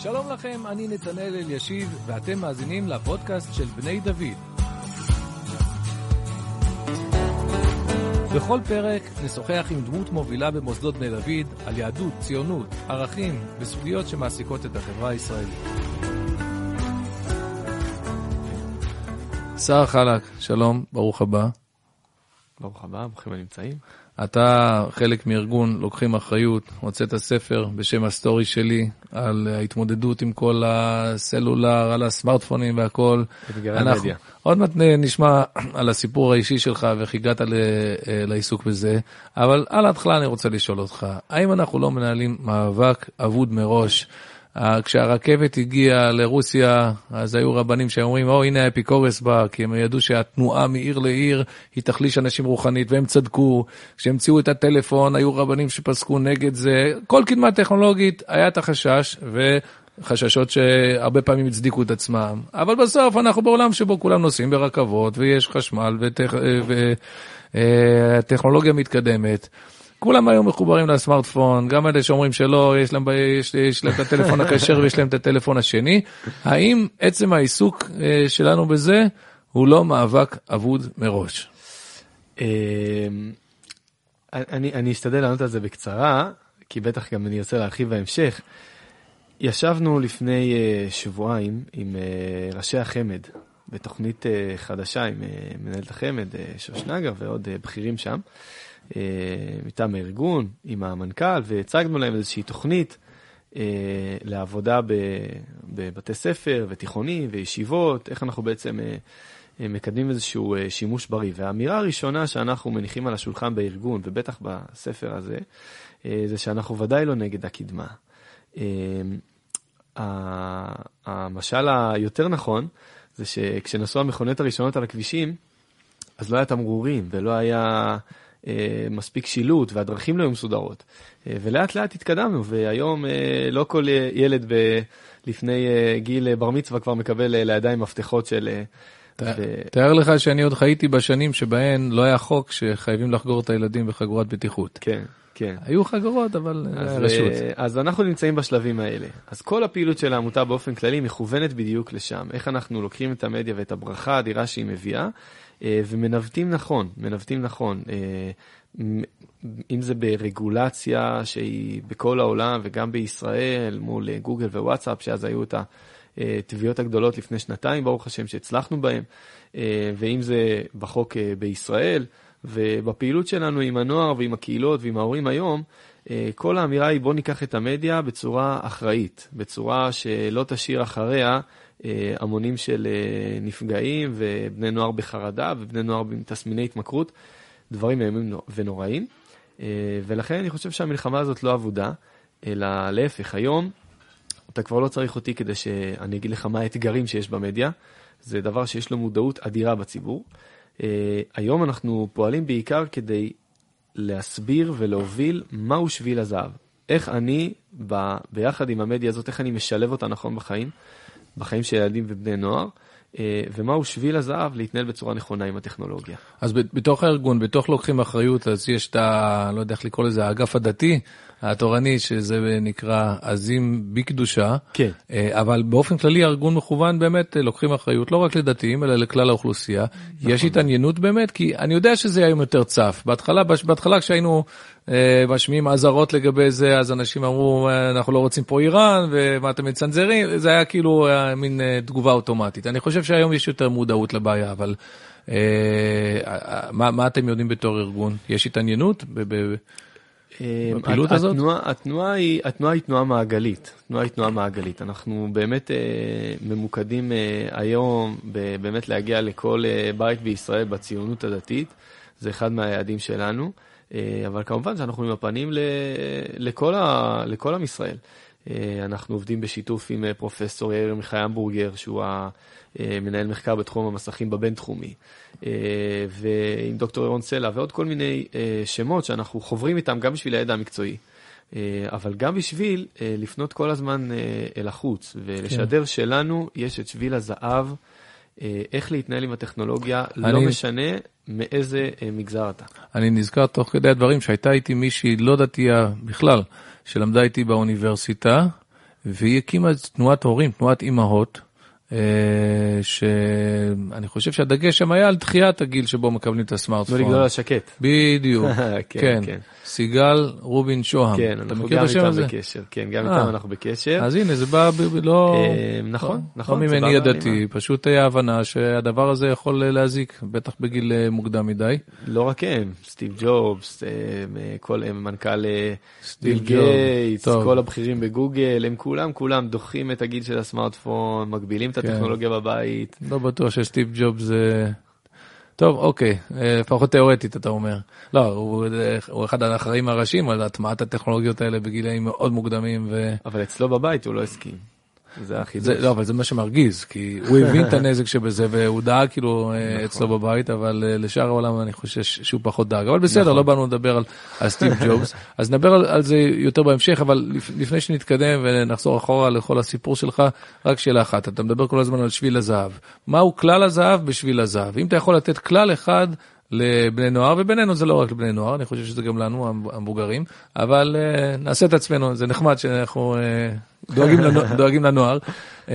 שלום לכם, אני נתנאל אלישיב, ואתם מאזינים לפודקאסט של בני דוד. בכל פרק נשוחח עם דמות מובילה במוסדות בני דוד על יהדות, ציונות, ערכים וסוגיות שמעסיקות את החברה הישראלית. סער חלק, שלום, ברוך הבא. ברוך הבא, ברוכים הנמצאים. אתה חלק מארגון לוקחים אחריות, הוצאת ספר בשם הסטורי שלי על ההתמודדות עם כל הסלולר, על הסמארטפונים והכל. אתגרי המדיה. עוד מעט נשמע על הסיפור האישי שלך ואיך הגעת לעיסוק בזה, אבל על ההתחלה אני רוצה לשאול אותך, האם אנחנו לא מנהלים מאבק אבוד מראש? כשהרכבת הגיעה לרוסיה, אז היו רבנים שאומרים, או, הנה האפיקורס בא, כי הם ידעו שהתנועה מעיר לעיר היא תחליש אנשים רוחנית, והם צדקו. כשהמציאו את הטלפון, היו רבנים שפסקו נגד זה. כל קדמה טכנולוגית היה את החשש, וחששות שהרבה פעמים הצדיקו את עצמם. אבל בסוף אנחנו בעולם שבו כולם נוסעים ברכבות, ויש חשמל, וטכנולוגיה וטכ... מתקדמת. כולם היו מחוברים לסמארטפון, גם אלה שאומרים שלא, יש להם, יש, יש להם את הטלפון הכשר ויש להם את הטלפון השני. האם עצם העיסוק uh, שלנו בזה הוא לא מאבק אבוד מראש? אמ, אני, אני אשתדל לענות על זה בקצרה, כי בטח גם אני ארצה להרחיב בהמשך. ישבנו לפני uh, שבועיים עם uh, ראשי החמ"ד בתוכנית uh, חדשה עם uh, מנהלת החמ"ד, uh, שוש נגר ועוד uh, בכירים שם. אה, מטעם הארגון, עם המנכ"ל, והצגנו להם איזושהי תוכנית אה, לעבודה בבתי ספר ותיכונים וישיבות, איך אנחנו בעצם אה, מקדמים איזשהו שימוש בריא. והאמירה הראשונה שאנחנו מניחים על השולחן בארגון, ובטח בספר הזה, זה שאנחנו ודאי לא נגד הקדמה. המשל היותר נכון, זה שכשנסעו המכונות הראשונות על הכבישים, אז לא היה תמרורים ולא היה אה, מספיק שילוט והדרכים לא היו מסודרות. אה, ולאט לאט התקדמנו, והיום אה, לא כל ילד ב, לפני גיל בר מצווה כבר מקבל לידיים מפתחות של... תאר לך שאני עוד חייתי בשנים שבהן לא היה חוק שחייבים לחגור את הילדים בחגורת בטיחות. כן. כן. היו חגורות, אבל אז, רשות. אז אנחנו נמצאים בשלבים האלה. אז כל הפעילות של העמותה באופן כללי מכוונת בדיוק לשם. איך אנחנו לוקחים את המדיה ואת הברכה האדירה שהיא מביאה, אה, ומנווטים נכון, מנווטים נכון. אה, אם זה ברגולציה שהיא בכל העולם וגם בישראל מול אה, גוגל ווואטסאפ, שאז היו את התביעות הגדולות לפני שנתיים, ברוך השם שהצלחנו בהן, ואם זה בחוק בישראל, ובפעילות שלנו עם הנוער ועם הקהילות ועם ההורים היום, כל האמירה היא בוא ניקח את המדיה בצורה אחראית, בצורה שלא תשאיר אחריה אה, המונים של אה, נפגעים ובני נוער בחרדה ובני נוער עם תסמיני התמכרות, דברים איומים ונוראים. אה, ולכן אני חושב שהמלחמה הזאת לא אבודה, אלא להפך, היום אתה כבר לא צריך אותי כדי שאני אגיד לך מה האתגרים שיש במדיה, זה דבר שיש לו מודעות אדירה בציבור. היום אנחנו פועלים בעיקר כדי להסביר ולהוביל מהו שביל הזהב. איך אני, ב, ביחד עם המדיה הזאת, איך אני משלב אותה נכון בחיים. בחיים של ילדים ובני נוער, אה, ומהו שביל הזהב להתנהל בצורה נכונה עם הטכנולוגיה. אז בתוך הארגון, בתוך לוקחים אחריות, אז יש את ה... לא יודע איך לקרוא לזה, האגף הדתי, התורני, שזה נקרא עזים בקדושה. כן. אה, אבל באופן כללי הארגון מכוון באמת אה, לוקחים אחריות לא רק לדתיים, אלא לכלל האוכלוסייה. נכון. יש התעניינות באמת, כי אני יודע שזה היום יותר צף. בהתחלה, בהתחלה כשהיינו אה, משמיעים אזהרות לגבי זה, אז אנשים אמרו, אנחנו לא רוצים פה איראן, ומה אתם מצנזרים, זה היה כאילו מין תגובה אוטומטית. אני חושב שהיום יש יותר מודעות לבעיה, אבל... מה, מה אתם יודעים בתור ארגון? יש התעניינות? בפעילות הזאת? התנועה, התנועה, היא, התנועה היא תנועה מעגלית, התנועה היא תנועה מעגלית. אנחנו באמת אה, ממוקדים אה, היום באמת להגיע לכל אה, בית בישראל בציונות הדתית, זה אחד מהיעדים שלנו, אה, אבל כמובן שאנחנו עם הפנים ל, לכל, ה, לכל עם ישראל. אה, אנחנו עובדים בשיתוף עם אה, פרופסור יאיר מיכאי המבורגר, שהוא המנהל מחקר בתחום המסכים בבינתחומי, אה, ועם דוקטור ירון סלע ועוד כל מיני שמות שאנחנו חוברים איתם גם בשביל הידע המקצועי. אבל גם בשביל לפנות כל הזמן אל החוץ ולשדר כן. שלנו יש את שביל הזהב, איך להתנהל עם הטכנולוגיה, לא אני... לא משנה מאיזה מגזר אתה. אני נזכר תוך כדי הדברים שהייתה איתי מישהי לא דתייה בכלל, שלמדה איתי באוניברסיטה, והיא הקימה תנועת הורים, תנועת אימהות, שאני חושב שהדגש שם היה על דחיית הגיל שבו מקבלים את לא הסמארטפון. לגדול על שקט. בדיוק, כן, כן. כן. סיגל רובין שוהם. כן, אנחנו גם איתם? בקשר. כן, גם אה. איתם אנחנו בקשר. אז הנה, זה בא לא... אה, נכון, לא- נכון, לא זה בא ממניע בהלימה. דתי, פשוט היה הבנה שהדבר הזה יכול אה, להזיק, בטח בגיל אה, מוקדם מדי. לא רק הם, סטיב ג'ובס, אה, אה, כל אה, מנכ"ל אה, ביל גייטס. כל הבכירים בגוגל, הם כולם כולם דוחים את הגיל של הסמארטפון, מגבילים את כן. הטכנולוגיה בבית. לא בטוח שסטיב ג'ובס זה... טוב, אוקיי, אה, לפחות תיאורטית אתה אומר. לא, הוא, אה, הוא אחד האחראים הראשיים על הטמעת הטכנולוגיות האלה בגילאים מאוד מוקדמים, ו... אבל אצלו בבית הוא לא הסכים. זה החידוש. זה, לא, אבל זה מה שמרגיז, כי הוא הבין את הנזק שבזה והוא דאג כאילו אה, נכון. אצלו בבית, אבל אה, לשאר העולם אני חושב שהוא פחות דאג. אבל בסדר, נכון. לא באנו לדבר על, על סטיב ג'ובס, אז נדבר על, על זה יותר בהמשך, אבל לפ, לפני שנתקדם ונחזור אחורה לכל הסיפור שלך, רק שאלה אחת, אתה מדבר כל הזמן על שביל הזהב. מהו כלל הזהב בשביל הזהב? אם אתה יכול לתת כלל אחד לבני נוער, ובינינו זה לא רק לבני נוער, אני חושב שזה גם לנו המבוגרים, אבל אה, נעשה את עצמנו, זה נחמד שאנחנו אה, דואגים, לנו, דואגים לנוער. אה,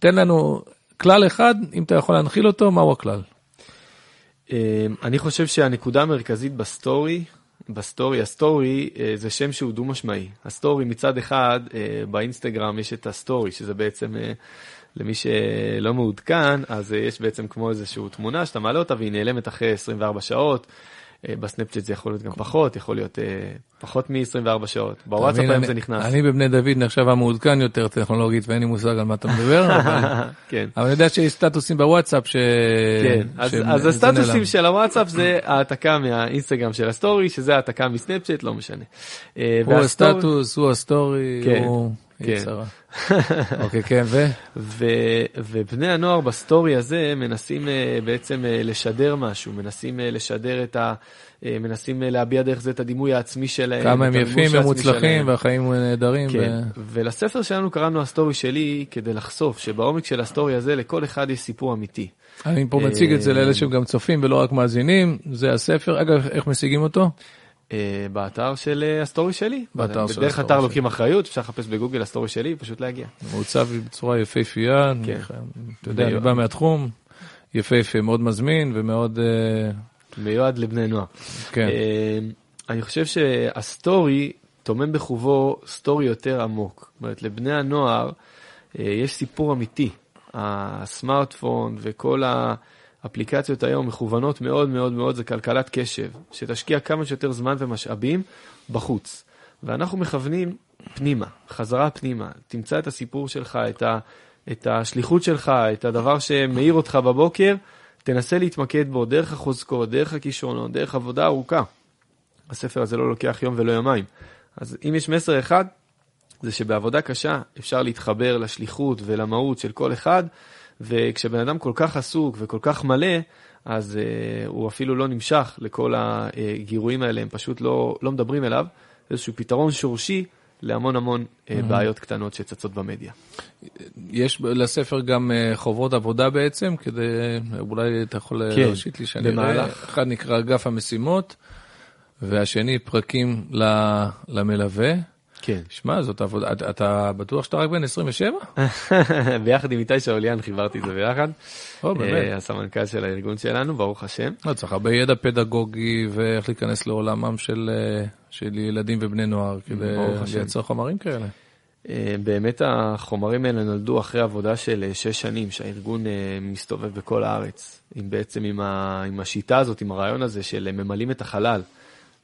תן לנו כלל אחד, אם אתה יכול להנחיל אותו, מהו הכלל? אה, אני חושב שהנקודה המרכזית בסטורי, בסטורי, הסטורי אה, זה שם שהוא דו משמעי. הסטורי מצד אחד, אה, באינסטגרם יש את הסטורי, שזה בעצם, אה, למי שלא מעודכן, אז אה, יש בעצם כמו איזושהי תמונה שאתה מעלה אותה והיא נעלמת אחרי 24 שעות. אה, בסנאפצ'אט זה יכול להיות גם פחות, יכול להיות אה, פחות מ-24 שעות. בוואטסאפ היום זה נכנס. אני בבני דוד נחשב המעודכן יותר טכנולוגית ואין לי מושג על מה אתה מדבר, אבל כן. אבל אני יודע שיש סטטוסים בוואטסאפ ש... כן, אז, הסטטוסים. של הוואטסאפ זה העתקה מהאינסטגרם של הסטורי, שזה העתקה מסנאפצ'אט, לא משנה. הוא הסטטוס, הוא הסטורי, כן, הוא... כן. אוקיי, כן, ו? ו, ובני הנוער בסטורי הזה מנסים אה, בעצם אה, לשדר משהו, מנסים אה, לשדר את ה... מנסים להביע דרך זה את הדימוי העצמי שלהם. כמה הם יפים ומוצלחים. והחיים נהדרים. כן, ו- ולספר שלנו קראנו הסטורי שלי כדי לחשוף שבעומק של הסטורי הזה לכל אחד יש סיפור אמיתי. אני פה מציג את זה לאלה שהם גם צופים ולא רק מאזינים, זה הספר. אגב, איך משיגים אותו? אה, באתר של אה, הסטורי שלי. באתר של בדרך אתר. לוקחים אחריות, אפשר לחפש בגוגל הסטורי שלי ופשוט להגיע. מעוצב בצורה יפהפייה, כן. אתה יודע, אני. בא מהתחום, יפהפה, מאוד מזמין ומאוד, אה, מיועד לבני נוער. כן. אני חושב שהסטורי טומן בחובו סטורי יותר עמוק. זאת אומרת, לבני הנוער יש סיפור אמיתי. הסמארטפון וכל האפליקציות היום מכוונות מאוד מאוד מאוד, זה כלכלת קשב, שתשקיע כמה שיותר זמן ומשאבים בחוץ. ואנחנו מכוונים פנימה, חזרה פנימה. תמצא את הסיפור שלך, את, ה, את השליחות שלך, את הדבר שמאיר אותך בבוקר, תנסה להתמקד בו דרך החוזקות, דרך הכישרונות, דרך עבודה ארוכה. הספר הזה לא לוקח יום ולא יומיים. אז אם יש מסר אחד, זה שבעבודה קשה אפשר להתחבר לשליחות ולמהות של כל אחד, וכשבן אדם כל כך עסוק וכל כך מלא, אז uh, הוא אפילו לא נמשך לכל הגירויים האלה, הם פשוט לא, לא מדברים אליו. איזשהו פתרון שורשי להמון המון uh, בעיות קטנות שצצות במדיה. יש לספר גם אה, חוברות עבודה בעצם, כדי, אולי אתה יכול כן, להושיט לי שאני במהלך. אראה. אחד נקרא אגף המשימות, והשני פרקים למלווה. כן. שמע, זאת עבודה, אתה- אתה בטוח שאתה רק בן 27? ביחד עם איתי שאוליאן חיברתי את זה ביחד. או, באמת. אה, הסמנכ"ל של הארגון שלנו, ברוך השם. לא, צריך הרבה ידע פדגוגי ואיך להיכנס לעולמם של, אה, של ילדים ובני נוער כדי. לייצר חומרים כאלה. אה, באמת החומרים האלה נולדו אחרי עבודה של שש שנים שהארגון מסתובב בכל הארץ. עם בעצם עם, ה, עם השיטה הזאת, עם הרעיון הזה של ממלאים את החלל.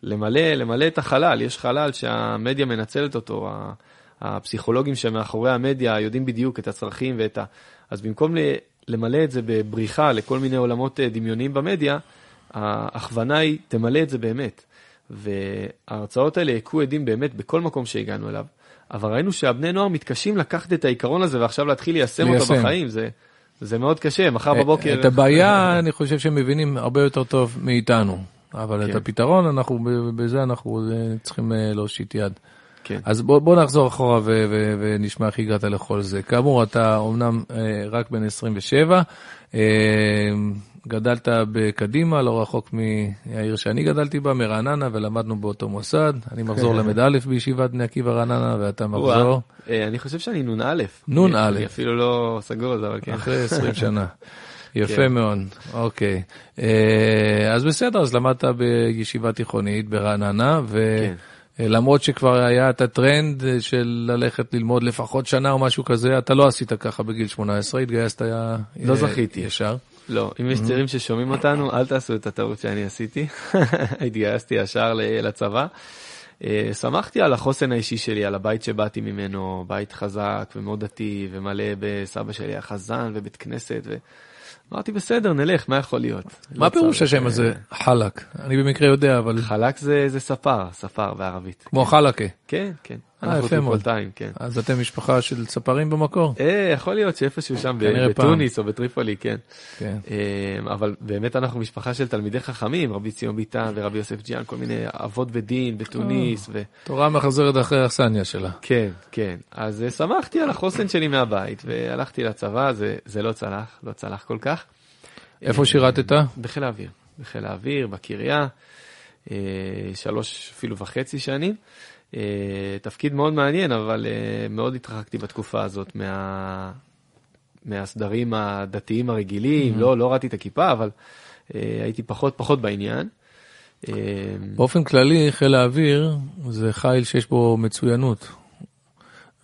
למלא, למלא את החלל, יש חלל שהמדיה מנצלת אותו, הפסיכולוגים שמאחורי המדיה יודעים בדיוק את הצרכים ואת ה... אז במקום למלא את זה בבריחה לכל מיני עולמות אה, דמיוניים במדיה, ההכוונה היא תמלא את זה באמת. וההרצאות האלה הכו עדים באמת בכל מקום שהגענו אליו, אבל ראינו שהבני נוער מתקשים לקחת את העיקרון הזה ועכשיו להתחיל ליישם אותו. בחיים, זה, זה מאוד קשה, מחר בבוקר... את הבעיה אני חושב שהם מבינים הרבה יותר טוב מאיתנו, אבל את כן. הפתרון, אנחנו, בזה אנחנו אה, צריכים אה, להושיט יד. כן. אז בוא, בוא נחזור אחורה ו- ו- ונשמע איך הגעת לכל זה. כאמור, אתה אומנם אה, רק בן 27, אה, גדלת בקדימה, לא רחוק מהעיר שאני גדלתי בה, מרעננה, ולמדנו באותו מוסד. אני מחזור ל"א בישיבת בני עקיבא רעננה, ואתה מחזור. אה, אני חושב שאני נ"א. נ"א. אני אפילו לא סגור על זה, אבל כן. אחרי 20 שנה. יפה מאוד, אוקיי. אה, אז בסדר, אז למדת בישיבה תיכונית ברעננה, ולמרות שכבר היה את הטרנד של ללכת ללמוד לפחות שנה או משהו כזה, אתה לא עשית ככה בגיל 18, התגייסת. לא זכיתי. ישר. לא, אם יש צעירים ששומעים אותנו, אל תעשו את הטעות שאני עשיתי. התגייסתי ישר לצבא. אה, שמחתי על החוסן האישי שלי, על הבית שבאתי ממנו, בית חזק ומאוד דתי ומלא בסבא שלי החזן ובית כנסת. ו... אמרתי, בסדר, נלך, מה יכול להיות? מה לא פירוש צריך, השם אה, הזה, חלק? אני במקרה יודע, אבל חלק זה ספר, ספר בערבית. כמו חלקה. כן, כן. אה, אנחנו. טריפולטאים, כן. אז אתם משפחה של ספרים במקור? אה, יכול להיות שאיפשהו שם ב- כנראה פעם. בתוניס או בטריפולי, כן. כן. אה, אבל באמת אנחנו משפחה של תלמידי חכמים, רבי ציון ביטן ורבי יוסף ג'יאן, כל מיני אבות בדין בתוניס. ו... תורה מחזרת אחרי האכסניה שלה. כן, כן. אז אה, שמחתי על החוסן שלי מהבית, והלכתי לצבא, זה, לא צלח, לא צלח כל כך. איפה שירתת? בחיל האוויר. בחיל האוויר, בקריה, אה, שלוש אפילו וחצי שנים. אה, תפקיד מאוד מעניין, אבל אה, מאוד התרחקתי בתקופה הזאת מה... מהסדרים הדתיים הרגילים, לא, לא ראיתי את הכיפה, אבל אה, הייתי פחות פחות בעניין. אה, באופן כללי, חיל האוויר זה חיל שיש בו מצוינות.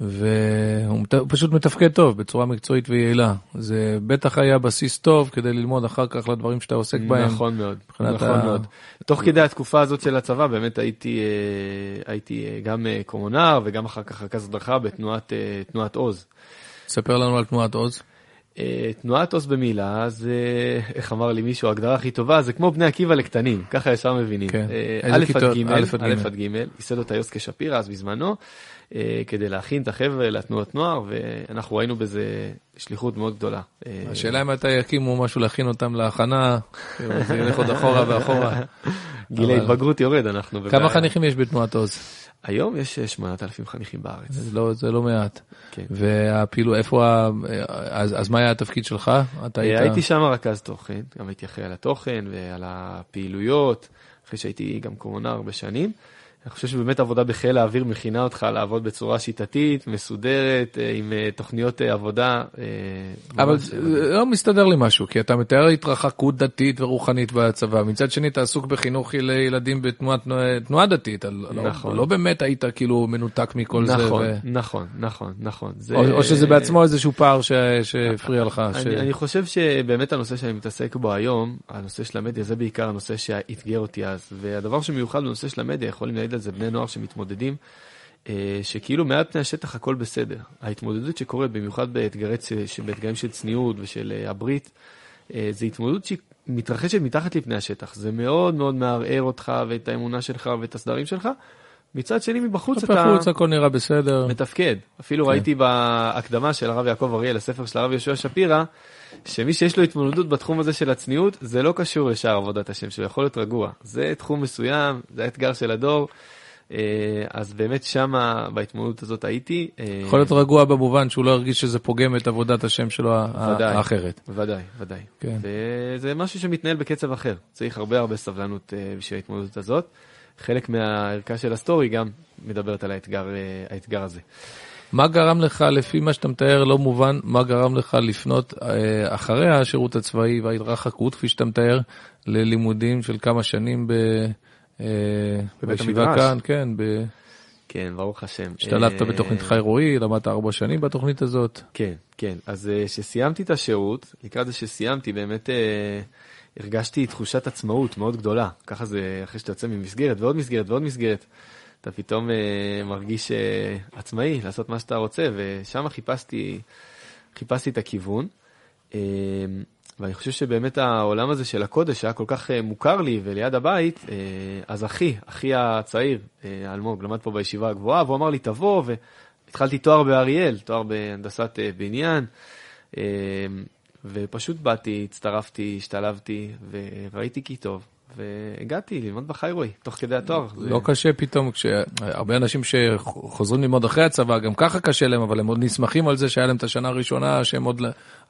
והוא פשוט מתפקד טוב בצורה מקצועית ויעילה. זה בטח היה בסיס טוב כדי ללמוד אחר כך לדברים שאתה עוסק בהם. נכון מאוד, נכון ה- מאוד. תוך כדי התקופה הזאת של הצבא באמת הייתי, אה, הייתי אה, גם אה, קומונר וגם אחר כך רכז הדרכה בתנועת תנועת עוז. ספר לנו על תנועת עוז. תנועת עוז במילה זה, איך אמר לי מישהו, ההגדרה הכי טובה זה כמו בני עקיבא לקטנים, ככה ישר מבינים. כן. א'? עד ג', א' עד ג'. ייסד אותה יוסקה שפירא אז בזמנו, כדי להכין את החבר'ה לתנועת נוער, ואנחנו ראינו בזה שליחות מאוד גדולה. אה, השאלה אם מתי יקימו משהו להכין אותם להכנה, זה ילך עוד אחורה ואחורה. גיל ההתבגרות יורד, אנחנו... כמה בבעיה. חניכים יש בתנועת עוז? היום יש אה, 8,000 חניכים בארץ. זה לא, זה לא מעט. כן. והפעילו, איפה, ה- אז, אז מה היה התפקיד שלך? אתה היית... אה, הייתי שם רכז תוכן, גם הייתי אחראי על התוכן ועל הפעילויות, אחרי שהייתי גם קומונר הרבה שנים. אני חושב שבאמת עבודה בחיל האוויר מכינה אותך לעבוד בצורה שיטתית, מסודרת, אה, עם אה, תוכניות אה, עבודה. אבל לא מסתדר לי משהו, כי אתה מתאר התרחקות דתית ורוחנית בצבא, מצד שני אתה עסוק בחינוך לילדים בתנועה תנועה דתית, נכון. לא באמת היית כאילו מנותק מכל זה, נכון, ו- נכון, נכון, נכון. זה- או או שזה בעצמו איזשהו פער ש- שהפריע לך. ש- אני, אני חושב שבאמת הנושא שאני מתעסק בו היום, הנושא של המדיה, זה בעיקר הנושא שאתגר אותי אז. והדבר שמיוחד בנושא של המדיה, יכולים להעיד על זה בני נוער שמתמודדים, אה, שכאילו מעל פני השטח הכל בסדר. ההתמודדות שקורית, במיוחד באתגרי, באתגרים של צניעות ושל אה, הברית, אה, זה התמודדות שהיא מתרחשת מתחת לפני השטח. זה מאוד מאוד מערער אותך ואת האמונה שלך ואת הסדרים שלך. מצד שני, מבחוץ אתה... בחוץ הכל נראה בסדר. מתפקד. אפילו כן. ראיתי בהקדמה של הרב יעקב אריאל לספר של הרב יהושע שפירא, שמי שיש לו התמודדות בתחום הזה של הצניעות, זה לא קשור לשאר עבודת השם שלו, יכול להיות רגוע. זה תחום מסוים, זה האתגר של הדור. אה, אז באמת שמה, בהתמודדות הזאת הייתי. אה, יכול להיות רגוע במובן שהוא לא ירגיש שזה פוגם את עבודת השם שלו ודאי. האחרת. ודאי, ודאי. כן. וזה משהו שמתנהל בקצב אחר. צריך הרבה הרבה סבלנות אה, בשביל ההתמודדות הזאת. חלק מהערכה של הסטורי גם מדברת על האתגר, האתגר הזה. מה גרם לך, לפי מה שאתה מתאר, לא מובן, מה גרם לך לפנות אה, אחרי השירות הצבאי וההתרחקות, כפי שאתה מתאר, ללימודים של כמה שנים ב... אה, בישיבה. כאן, כן, ב- כן, ברוך השם. השתלבת אה, בתוכנית חי רועי, למדת ארבע שנים בתוכנית הזאת. כן, כן. אז כשסיימתי את השירות, לקראת זה שסיימתי, באמת הרגשתי תחושת עצמאות מאוד גדולה. ככה זה אחרי שאתה יוצא ממסגרת ועוד מסגרת ועוד מסגרת. אתה פתאום אה, מרגיש אה, עצמאי לעשות מה שאתה רוצה, ושם חיפשתי, חיפשתי את הכיוון. אה, ואני חושב שבאמת העולם הזה של הקודש היה כל כך מוכר לי וליד הבית, אה, אז אחי, אחי הצעיר, אה, אלמוג, למד פה בישיבה הגבוהה, והוא אמר לי, תבוא, והתחלתי תואר באריאל, תואר בהנדסת אה, בניין, אה, ופשוט באתי, הצטרפתי, השתלבתי, וראיתי כי טוב. והגעתי ללמוד בחיירוי, תוך כדי התואר. לא. קשה פתאום, כשהרבה אנשים שחוזרים ללמוד אחרי הצבא, גם ככה קשה להם, אבל הם עוד נסמכים על זה שהיה להם את השנה הראשונה, שהם עוד...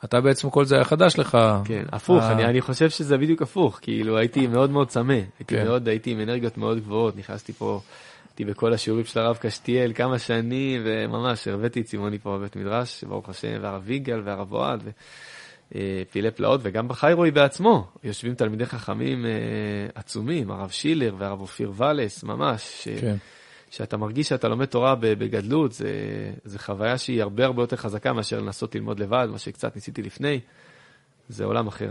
אתה בעצם, כל זה היה חדש לך. כן, הפוך, 아... אני, אני חושב שזה בדיוק הפוך, כאילו הייתי מאוד מאוד צמא, הייתי כן. מאוד, הייתי עם אנרגיות מאוד גבוהות, נכנסתי פה, הייתי בכל השיעורים של הרב קשתיאל כמה שנים, וממש הרוויתי את צימוני פה בבית מדרש, ברוך השם, והרב יגאל והרב אוהד. ו... אה, פעילי פלאות, וגם בחיירוי בעצמו, יושבים תלמידי חכמים אה, עצומים, הרב שילר והרב אופיר ואלס, ממש, ש... כן. שאתה מרגיש שאתה לומד תורה בגדלות, זה, זה חוויה שהיא הרבה הרבה יותר חזקה מאשר לנסות ללמוד לבד, מה שקצת ניסיתי לפני, זה עולם אחר.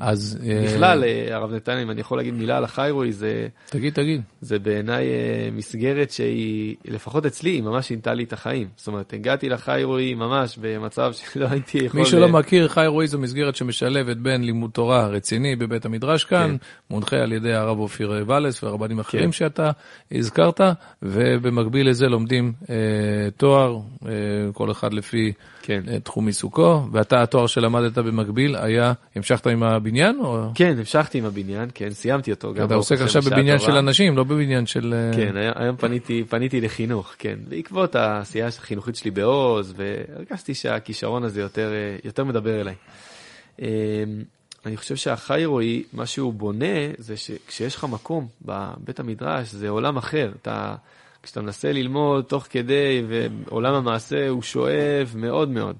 אז... בכלל, אה, הרב נתניה, אם אני יכול להגיד מילה על החיירוי, זה... תגיד, תגיד. זה בעיניי אה, מסגרת שהיא, לפחות אצלי, היא ממש שינתה לי את החיים. זאת אומרת, הגעתי לחיירוי ממש במצב שלא הייתי יכול... מי שלא מכיר, חיירוי זו מסגרת שמשלבת בין לימוד תורה רציני בבית המדרש כאן, כן. מונחה על ידי הרב אופיר ואלס והרבנים אחרים כן. שאתה הזכרת, ובמקביל לזה לומדים אה, תואר, אה, כל אחד לפי... כן. תחום עיסוקו, ואתה, התואר שלמדת במקביל היה, המשכת עם הבניין? או... כן, המשכתי עם הבניין, כן, סיימתי אותו. אתה עוסק עכשיו בבניין של אנשים, לא בבניין של... אה, כן, היום פניתי, פניתי לחינוך, כן, בעקבות העשייה החינוכית שלי בעוז, והרגשתי שהכישרון הזה יותר, אה, יותר מדבר אליי. אמ, אני חושב שהחיירוי, מה שהוא בונה, זה שכשיש לך מקום בבית המדרש, זה עולם אחר. אתה... כשאתה מנסה ללמוד תוך כדי, ועולם המעשה הוא שואב מאוד מאוד.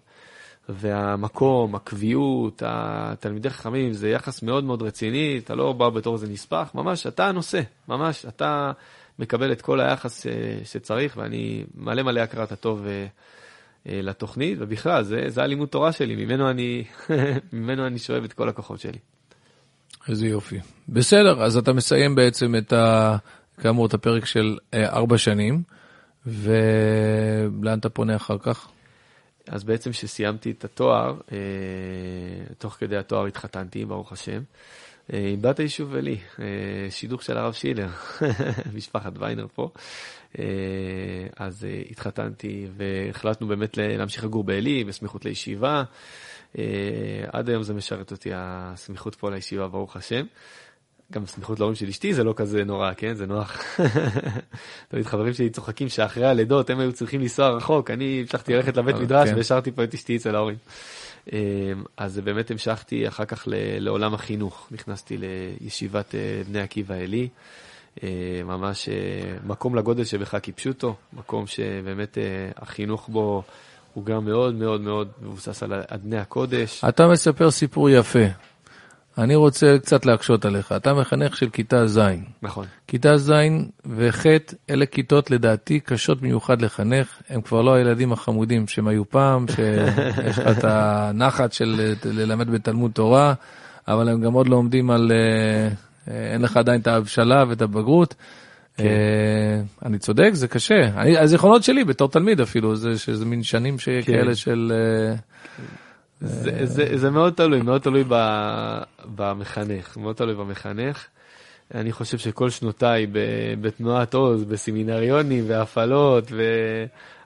והמקום, הקביעות, התלמידי חכמים, זה יחס מאוד מאוד רציני, אתה לא בא בתור איזה נספח, ממש, אתה הנושא, ממש, אתה מקבל את כל היחס אה, שצריך, ואני מלא מלא הכרת הטוב אה, אה, לתוכנית, ובכלל, זה, זה הלימוד תורה שלי, ממנו אני, ממנו אני שואב את כל הכוחות שלי. איזה יופי. בסדר, אז אתה מסיים בעצם את ה... כאמור, את הפרק של ארבע שנים, ולאן אתה פונה אחר כך? אז בעצם כשסיימתי את התואר, אה, תוך כדי התואר התחתנתי, ברוך השם, אה, עם בת היישוב עלי, שידוך של הרב שילר, משפחת ויינר פה. אז התחתנתי והחלטנו באמת להמשיך לגור בעלי, בסמיכות לישיבה. עד היום זה משרת אותי, הסמיכות פה לישיבה, ברוך השם. גם סמיכות להורים של אשתי זה לא כזה נורא, כן? זה נוח. תמיד חברים שלי צוחקים שאחרי הלידות הם היו צריכים לנסוע רחוק, אני המשכתי ללכת לבית מדרש כן. והשארתי פה את אשתי אצל ההורים. אמ, אז באמת המשכתי אחר כך לעולם החינוך, נכנסתי לישיבת אה, בני עקיבא עלי, אה, ממש אה, מקום לגודל שבך כפשוטו, מקום שבאמת החינוך בו הוא גם מאוד מאוד מאוד מבוסס על אדני הקודש. אתה מספר סיפור יפה. אני רוצה קצת להקשות עליך. אתה מחנך של כיתה ז'. נכון. כיתה ז' וח', אלה כיתות לדעתי קשות במיוחד לחנך. הם כבר לא הילדים החמודים שהם היו פעם, שיש לך את הנחת של ללמד בתלמוד תורה, אבל הם גם עוד לא עומדים על... אה, אין לך עדיין את ההבשלה ואת הבגרות. כן. אה, אני צודק, זה קשה. הזיכרונות שלי בתור תלמיד אפילו, זה שזה מין שנים שכאלה כן. של... אה, זה, זה, זה מאוד תלוי, מאוד תלוי במחנך, מאוד תלוי במחנך. אני חושב שכל שנותיי בתנועת עוז, בסמינריונים והפעלות,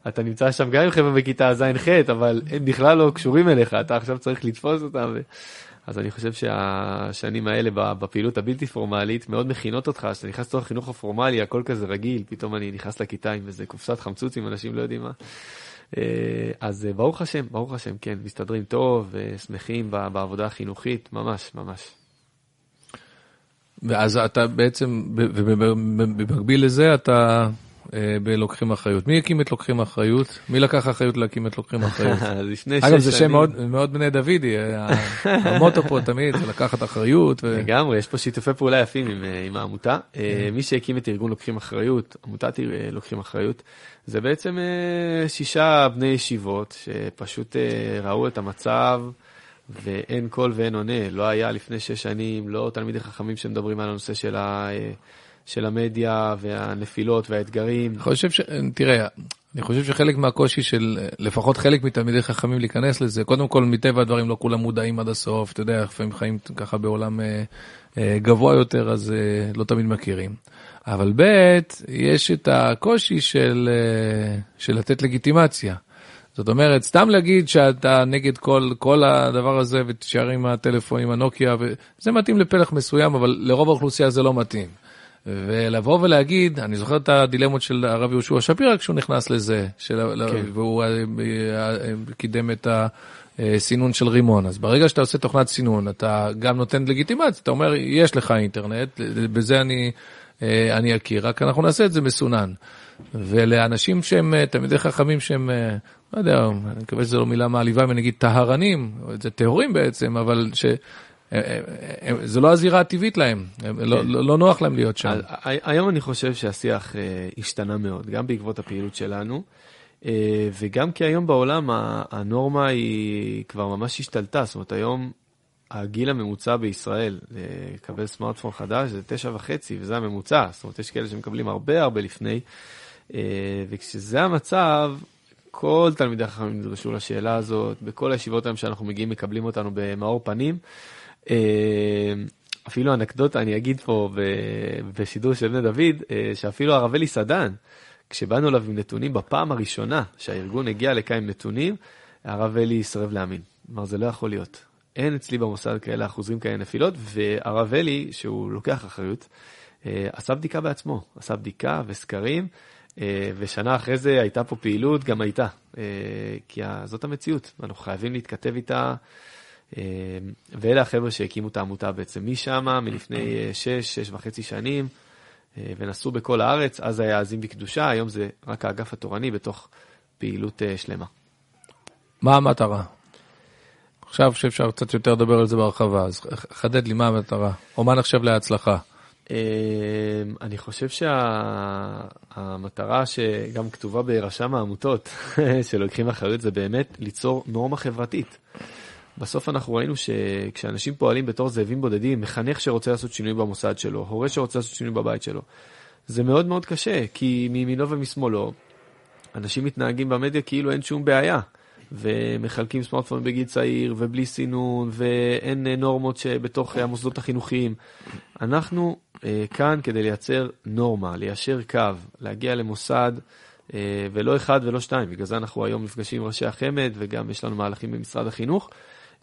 ואתה נמצא שם גם עם חבר'ה בכיתה ז'-ח', אבל הם בכלל לא קשורים אליך, אתה עכשיו צריך לתפוס אותם. ו... אז אני חושב שהשנים האלה בפעילות הבלתי פורמלית מאוד מכינות אותך, כשאתה נכנס לתוך החינוך הפורמלי, הכל כזה רגיל, פתאום אני נכנס לכיתה עם איזה קופסת חמצוצים, אנשים לא יודעים מה. אה, אז אה, ברוך השם, ברוך השם, כן, מסתדרים טוב, ושמחים בעבודה החינוכית, ממש, ממש. ואז אתה בעצם, ובמקביל לזה אתה אה, בלוקחים אחריות. מי הקים את לוקחים אחריות? מי לקח אחריות להקים את לוקחים אחריות? אגב, זה שם מאוד, בני דודי, המוטו פה תמיד זה לקחת אחריות. לגמרי, יש פה שיתופי פעולה יפים עם, עם העמותה. כן. מי שהקים את ארגון לוקחים אחריות, עמותת לוקחים אחריות, זה בעצם אה, שישה בני ישיבות שפשוט אה, ראו את המצב ואין קול ואין עונה. לא היה לפני שש שנים, לא תלמידי חכמים שמדברים על הנושא של, ה, אה, של המדיה והנפילות והאתגרים. אני חושב ש... תראה, אני חושב שחלק מהקושי של לפחות חלק מתלמידי חכמים להיכנס לזה, קודם כל מטבע הדברים לא כולם מודעים עד הסוף, אתה יודע, לפעמים חיים ככה בעולם אה, אה, גבוה יותר, אז אה, לא תמיד מכירים. אבל ב', יש את הקושי של, אה, של לתת לגיטימציה. זאת אומרת, סתם להגיד שאתה נגד כל, כל הדבר הזה ותישאר עם הטלפון, עם הנוקיה, זה מתאים לפלח מסוים, אבל לרוב האוכלוסייה זה לא מתאים. ולבוא ולהגיד, אני זוכר את הדילמות של הרב יהושע שפירא כשהוא נכנס לזה, של, כן. והוא אה, אה, קידם את הסינון של רימון. אז ברגע שאתה עושה תוכנת סינון, אתה גם נותן לגיטימציה, אתה אומר, יש לך אינטרנט, בזה אני, אה, אני אכיר, רק אנחנו נעשה את זה מסונן. ולאנשים שהם תלמידי חכמים שהם, לא יודע, אני מקווה שזו לא מילה מעליבה אם אני אגיד טהרנים, זה טהורים בעצם, אבל ש... זה לא הזירה הטבעית להם, לא, כן. לא, לא נוח להם להיות שם. היום אני חושב שהשיח אה, השתנה מאוד, גם בעקבות הפעילות שלנו, אה, וגם כי היום בעולם הנורמה היא כבר ממש השתלטה, זאת אומרת היום הגיל הממוצע בישראל לקבל סמארטפון חדש זה תשע וחצי, וזה הממוצע, זאת אומרת יש כאלה שמקבלים הרבה הרבה לפני, אה, וכשזה המצב, כל תלמידי החכמים נדרשו לשאלה הזאת, בכל הישיבות היום שאנחנו מגיעים מקבלים אותנו במאור פנים. אה, אפילו אנקדוטה, אני אגיד פה בשידור של בני דוד, אה, שאפילו הרב אלי סדן, כשבאנו אליו עם נתונים בפעם הראשונה שהארגון הגיע לכאן עם נתונים, הרב אלי סירב להאמין. כלומר, זה לא יכול להיות. אין אצלי במוסד כאלה אחוזים כאלה נפילות, והרב אלי, שהוא לוקח אחריות, אה, עשה בדיקה בעצמו, עשה בדיקה וסקרים, ושנה אחרי זה הייתה פה פעילות, גם הייתה, כי זאת המציאות, אנחנו חייבים להתכתב איתה. אה, ואלה החבר'ה שהקימו את העמותה בעצם משם, מלפני 6, אה, 6 וחצי שנים, אה, ונסעו בכל הארץ, אז היה עזים בקדושה, היום זה רק האגף התורני בתוך פעילות שלמה. מה המטרה? עכשיו שאפשר קצת יותר לדבר על זה בהרחבה, אז חדד לי מה המטרה, או מה נחשב להצלחה. אני חושב שהמטרה שגם כתובה ברשם העמותות שלוקחים אחריות זה באמת ליצור נורמה חברתית. בסוף אנחנו ראינו שכשאנשים פועלים בתור זאבים בודדים, מחנך שרוצה לעשות שינוי במוסד שלו, הורה שרוצה לעשות שינוי בבית שלו, זה מאוד מאוד קשה, כי מימינו ומשמאלו, אנשים מתנהגים במדיה כאילו אין שום בעיה, ומחלקים סמארטפון בגיל צעיר, ובלי סינון, ואין נורמות שבתוך המוסדות החינוכיים. אנחנו אה, כאן כדי לייצר נורמה, ליישר קו, להגיע למוסד. אה, ולא אחד ולא שתיים, בגלל זה אנחנו היום נפגשים עם ראשי החמ"ד וגם יש לנו מהלכים במשרד החינוך,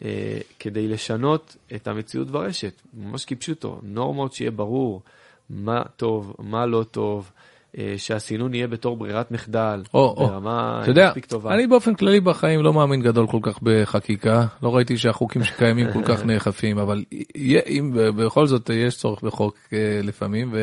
אה, כדי לשנות את המציאות ברשת, ממש כפשוטו, נורמות שיהיה ברור מה טוב, מה לא טוב. אה, שהסינון יהיה בתור ברירת מחדל, או, ברמה מספיק טובה. אני באופן כללי בחיים לא מאמין גדול כל כך בחקיקה, לא ראיתי שהחוקים שקיימים כל כך נאכפים, אבל אם בכל זאת יש צורך בחוק אה, לפעמים,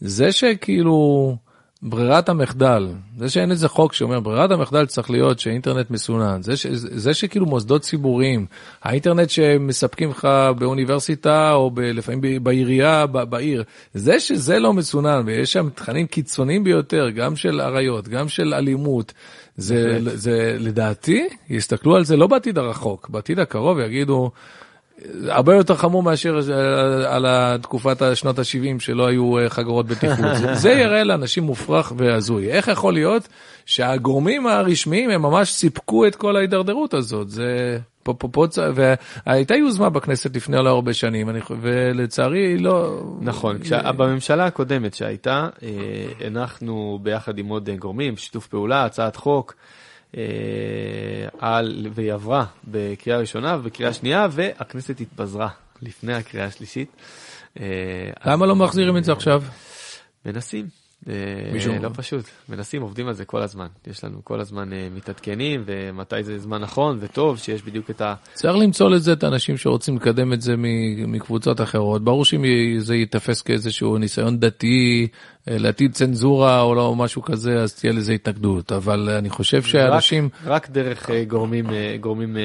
וזה שכאילו... ברירת המחדל, זה שאין איזה חוק שאומר ברירת המחדל צריך להיות שאינטרנט מסונן, זה, ש, זה שכאילו מוסדות ציבוריים, האינטרנט שמספקים לך באוניברסיטה או ב, לפעמים בעירייה, ב, בעיר, זה שזה לא מסונן ויש שם תכנים קיצוניים ביותר, גם של עריות, גם של אלימות, זה, זה לדעתי, יסתכלו על זה לא בעתיד הרחוק, בעתיד הקרוב יגידו, הרבה יותר חמור מאשר אה, על תקופת שנות ה-70 שלא היו אה, חגורות בטיחות. זה יראה לאנשים מופרך והזוי. איך יכול להיות שהגורמים הרשמיים הם ממש סיפקו את כל ההידרדרות הזאת? זה... פה, פה, פה, והייתה יוזמה בכנסת לפני לא הרבה שנים, אני, ולצערי לא... נכון, כשה, בממשלה הקודמת שהייתה, אה, הנחנו ביחד עם עוד גורמים, שיתוף פעולה, הצעת חוק, על, והיא עברה בקריאה ראשונה ובקריאה שנייה, והכנסת התפזרה לפני הקריאה השלישית. אה, למה לא מחזירים את זה עכשיו? מנסים. מישהו לא פשוט, מנסים, עובדים על זה כל הזמן. יש לנו כל הזמן מתעדכנים, ומתי זה זמן נכון וטוב, שיש בדיוק את ה... צריך למצוא לזה את האנשים שרוצים לקדם את זה מקבוצות אחרות. ברור שאם זה ייתפס כאיזשהו ניסיון דתי, אה, להטיל צנזורה או לא משהו כזה, אז תהיה לזה התנגדות. אבל אני חושב שאנשים... רק, רק דרך אה, גורמים, אה, גורמים,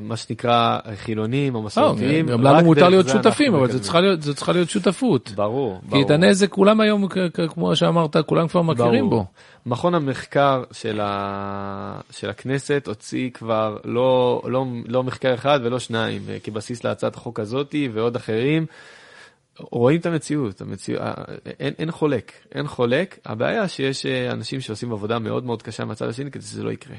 מה שנקרא, חילונים או מסורתיים. גם לנו מותר להיות שותפים, אבל זה צריכה להיות, זה צריכה להיות שותפות. ברור, ברור. כי את הנזק כולם היום, כמו שאמרת, כולם כבר מכירים ברור. בו. מכון המחקר של, ה... של הכנסת הוציא כבר לא, לא, לא מחקר אחד ולא שניים כבסיס להצעת החוק הזאתי ועוד אחרים. רואים את המציאות, המציאות אין, אין חולק, אין חולק. הבעיה שיש אה, אנשים שעושים עבודה מאוד מאוד קשה מהצד השני כדי שזה לא יקרה.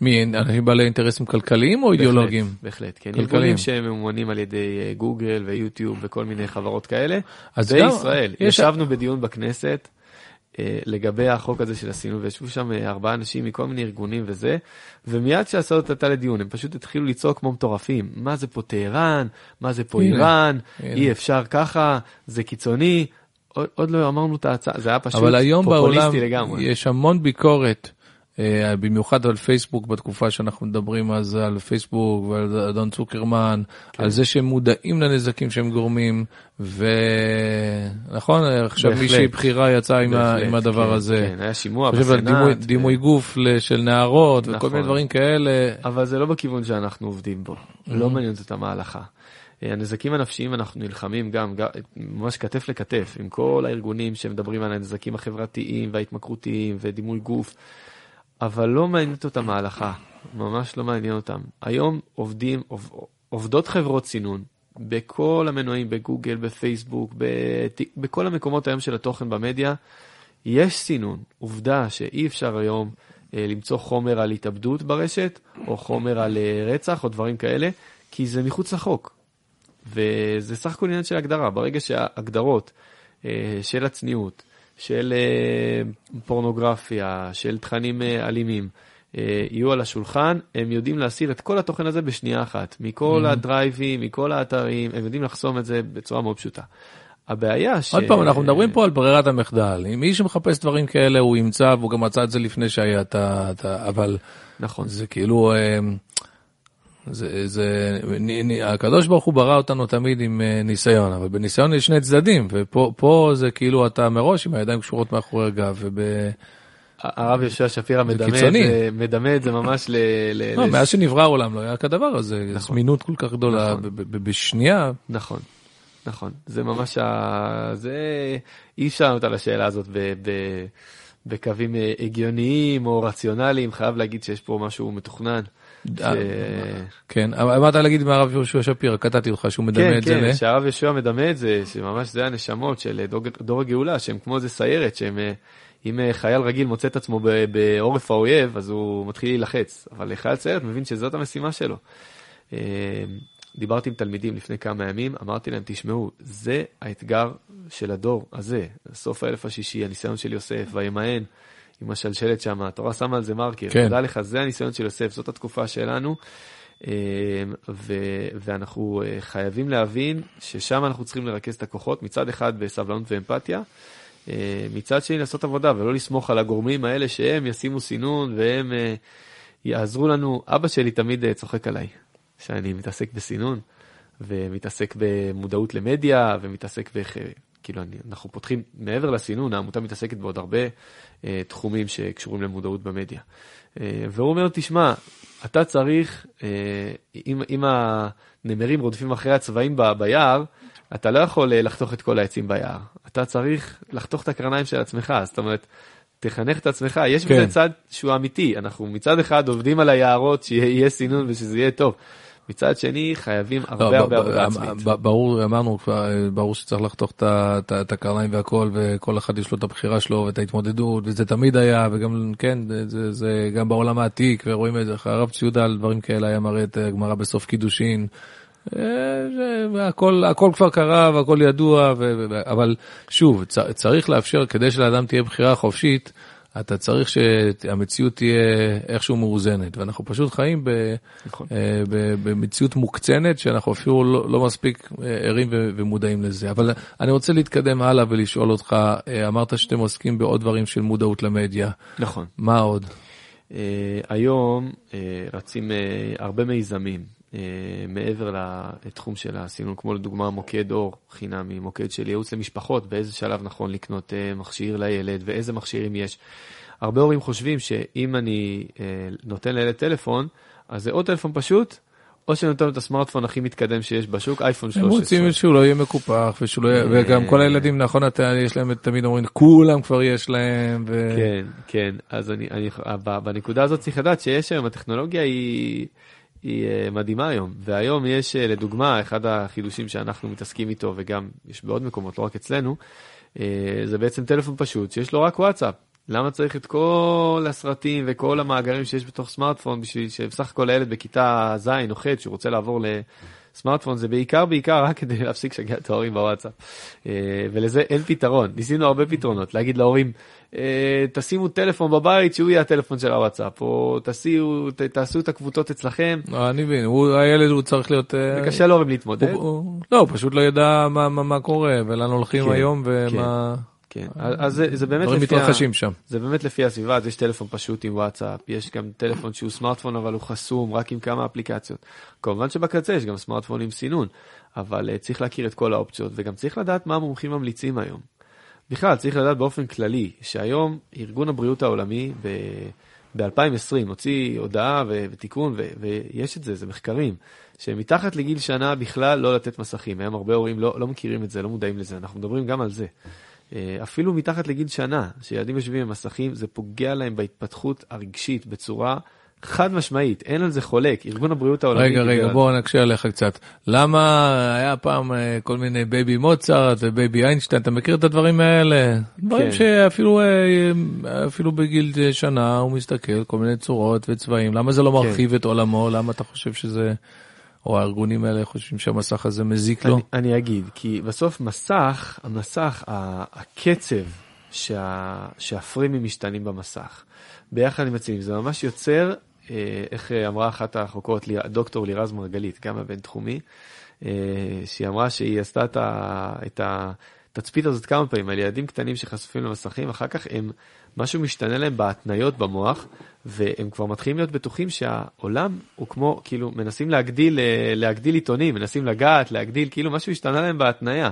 מי, אנשים בעלי אינטרסים כלכליים או אידיאולוגיים? בהחלט, כן. כלכליים. ארגונים שממומנים על ידי אה, גוגל ויוטיוב וכל מיני חברות כאלה. אז בישראל, גם, ישבנו יש... בדיון בכנסת אה, לגבי החוק הזה של הסינון, וישבו שם אה, ארבעה אנשים מכל מיני ארגונים וזה, ומיד כשהסעות עלתה לדיון, הם פשוט התחילו לצעוק כמו מטורפים, מה זה פה טהרן, מה זה פה הנה, איראן, הנה. אי אפשר ככה, זה קיצוני, עוד, עוד לא אמרנו את ההצעה, זה היה פשוט אבל היום בעולם פופוליסטי לגמרי. יש המון ביקורת, אה, במיוחד על פייסבוק בתקופה שאנחנו מדברים אז על פייסבוק ועל אדון צוקרמן, כן. על זה שהם מודעים לנזקים שהם גורמים, ונכון, עכשיו בהחלט. מישהי בכירה יצאה עם. בהחלט, עם הדבר כן, הזה. כן, היה שימוע חושב על בסנאט. דימוי, ו- דימוי גוף של נערות וכל נכון. מיני דברים כאלה. אבל זה לא בכיוון שאנחנו עובדים בו, לא מעניין אותם ההלכה. אה, הנזקים הנפשיים אנחנו נלחמים גם, גם ממש כתף לכתף עם כל הארגונים שמדברים על הנזקים החברתיים וההתמכרותיים ודימוי גוף, אבל לא מעניינת אותם ההלכה, ממש לא מעניין אותם. היום עובדים, עובד, עובדות חברות סינון בכל המנועים, בגוגל, בפייסבוק, בטיק, בכל המקומות היום של התוכן במדיה, יש סינון. עובדה שאי אפשר היום אה, למצוא חומר על התאבדות ברשת, או חומר על אה, רצח, או דברים כאלה, כי זה מחוץ לחוק. וזה סך הכל עניין של הגדרה. ברגע שההגדרות אה, של הצניעות, של אה, פורנוגרפיה, של תכנים אה, אלימים, אה, יהיו על השולחן, הם יודעים להסיר את כל התוכן הזה בשנייה אחת. מכל Mhm. הדרייבים, מכל האתרים, הם יודעים לחסום את זה בצורה מאוד פשוטה. הבעיה ש... עוד פעם, אנחנו מדברים פה על ברירת המחדל. אם מי שמחפש דברים כאלה הוא ימצא, והוא גם מצא את זה לפני שהיה את ה... אבל נכון. זה כאילו, זה, זה, הקדוש ברוך הוא ברא אותנו תמיד עם אה, ניסיון, אבל בניסיון יש שני צדדים, ופה פה זה כאילו אתה מראש עם הידיים קשורות מאחורי הגב, וב... הרב יהושע שפירא מדמה מדמה את זה ממש ל... ל- לא, לס- מאז שנברא העולם לא היה כדבר הזה, נכון. זמינות כל כך גדולה, נכון. בשנייה, נכון, נכון. זה ממש ה... זה... אי אפשר לענות על השאלה הזאת ב... ב... בקווים אה, הגיוניים או רציונליים, חייב להגיד שיש פה משהו מתוכנן. ש... כן, אבל אמרת להגיד מהרב יהושע שפירא, קטעתי אותך שהוא מדמה כן, את זה, כן, ל- שהרב יהושע מדמה את זה, שממש זה הנשמות של דור, דור הגאולה, שהם כמו איזה סיירת, שהם, אה, אם אה, חייל רגיל מוצא את עצמו בעורף האויב, אז הוא מתחיל להילחץ, אבל חייל סיירת מבין שזאת המשימה שלו. אה, דיברתי עם תלמידים לפני כמה ימים, אמרתי להם, תשמעו, זה האתגר של הדור הזה, סוף האלף השישי, הניסיון של יוסף, וימאן, עם השלשלת שם, התורה שמה על זה מרקר, כן. תדע לך, זה הניסיון של יוסף, זאת התקופה שלנו. אה, ו- ואנחנו אה, חייבים להבין ששם אנחנו צריכים לרכז את הכוחות, מצד אחד בסבלנות ואמפתיה, אה, מצד שני לעשות עבודה ולא לסמוך על הגורמים האלה שהם ישימו סינון והם אה, יעזרו לנו. אבא שלי תמיד צוחק עליי, שאני מתעסק בסינון ומתעסק במודעות למדיה ומתעסק כאילו אני, אנחנו פותחים, מעבר לסינון, העמותה מתעסקת בעוד הרבה אה, תחומים שקשורים למודעות במדיה. אה, והוא אומר, תשמע, אתה צריך, אה, אם, אם הנמרים רודפים אחרי הצבעים ב, ביער, אתה לא יכול אה, לחתוך את כל העצים ביער. אתה צריך לחתוך את הקרניים של עצמך, זאת אומרת, תחנך את עצמך. יש כן. בזה צד שהוא אמיתי, אנחנו מצד אחד עובדים על היערות, שיהיה סינון ושזה יהיה טוב. מצד שני, חייבים הרבה לא, הרבה ב- עבודה ב- עצמית. ברור, אמרנו כבר, אה, ברור שצריך לחתוך את הקרניים והכל, וכל אחד יש לו את הבחירה שלו ואת ההתמודדות, וזה תמיד היה, וגם, כן, זה- גם בעולם העתיק, ורואים את זה, הרב ציודה על דברים כאלה היה מראה את הגמרא בסוף קידושין. אה, הכל, הכל כבר קרה והכל ידוע, ו- אבל שוב, צריך לאפשר, כדי שלאדם תהיה בחירה חופשית, אתה צריך שהמציאות תהיה איכשהו מאוזנת, ואנחנו פשוט חיים ב, נכון. אה, ב- במציאות מוקצנת, שאנחנו אפילו לא, לא מספיק אה, ערים ו- ומודעים לזה. אבל אני רוצה להתקדם הלאה ולשאול אותך, אה, אמרת שאתם עוסקים בעוד דברים של מודעות למדיה, נכון. מה עוד? אה, היום אה, רצים אה, הרבה מיזמים מעבר לתחום של הסינון, כמו לדוגמה מוקד אור חינמי, מוקד של ייעוץ למשפחות, באיזה שלב נכון לקנות אה, מכשיר לילד ואיזה מכשירים יש. הרבה הורים חושבים שאם אני אה, נותן לילד טלפון, אז זה או טלפון פשוט, או שאני נותן לו את הסמארטפון הכי מתקדם שיש בשוק, אייפון הם 13. רוצים שהוא לא יהיה מקופח, ושהוא לא יהיה, אה, וגם כל הילדים, נכון, יש להם, תמיד אומרים, כולם כבר יש להם, ו... כן, כן, אז אני, אני, בנקודה הזאת צריך לדעת שיש היום, הטכנולוגיה היא, היא אה, מדהימה היום, והיום יש, אה, לדוגמה, אחד החידושים שאנחנו מתעסקים איתו, וגם יש בעוד מקומות, לא רק אצלנו, אה, זה בעצם טלפון פשוט, שיש לו רק וואטסאפ. למה צריך את כל הסרטים וכל המאגרים שיש בתוך סמארטפון בשביל שבסך הכל הילד בכיתה ז' או ח' שהוא רוצה לעבור סמארטפון זה בעיקר בעיקר רק כדי להפסיק לשגע את ההורים בוואטסאפ. ולזה אין פתרון, ניסינו הרבה פתרונות, להגיד להורים, תשימו טלפון בבית שהוא יהיה הטלפון של הוואטסאפ, או תסיעו, ת, תעשו את הקבוצות אצלכם. לא, אני מבין, הוא, הילד הוא צריך להיות... אה, קשה להורים להתמודד. הוא, הוא, לא, הוא פשוט לא ידע מה, מה, מה קורה ולאן הולכים כן, היום ומה... כן, אז זה, זה באמת לפי, מתרחשים שם. זה באמת לפי הסביבה, אז יש טלפון פשוט עם וואטסאפ, יש גם טלפון שהוא סמארטפון אבל הוא חסום רק עם כמה אפליקציות. כמובן שבקצה יש גם סמארטפון עם סינון, אבל uh, צריך להכיר את כל האופציות וגם צריך לדעת מה המומחים ממליצים היום. בכלל, צריך לדעת באופן כללי שהיום ארגון הבריאות העולמי ב-2020 הוציא הודעה ו- ותיקון, ו- ויש את זה, זה מחקרים, שמתחת לגיל שנה בכלל לא לתת מסכים. היום הרבה הורים לא, לא מכירים את זה, לא מודעים לזה, אנחנו מדברים גם על זה. אה, אפילו מתחת לגיל שנה, שילדים יושבים עם מסכים, זה פוגע להם בהתפתחות הרגשית בצורה חד משמעית, אין על זה חולק, ארגון הבריאות העולמי... רגע, רגע, בואו נקשה עליך קצת. למה היה פעם אה, כל מיני בייבי מוצרט ובייבי איינשטיין, אתה מכיר את הדברים האלה? דברים כן. שאפילו אה, אפילו בגיל שנה הוא מסתכל, כל מיני צורות וצבעים, למה זה לא כן. מרחיב את עולמו? למה אתה חושב שזה... או הארגונים האלה חושבים שהמסך הזה מזיק לו? אני, אגיד, כי בסוף מסך, המסך, הקצב שה, שהפרימים משתנים במסך, ביחד עם הצבעים, זה ממש יוצר, אה, איך אה, אמרה אחת החוקרות, דוקטור לירז מרגלית, גם הבינתחומי, אה, שהיא אמרה שהיא עשתה את, התצפית הזאת כמה פעמים על ילדים קטנים שחשופים למסכים, אחר כך הם, משהו משתנה להם בהתניות במוח, והם כבר מתחילים להיות בטוחים שהעולם הוא כמו, כאילו, מנסים להגדיל, אה, להגדיל עיתונים, מנסים לגעת, להגדיל, כאילו משהו השתנה להם בהתניה.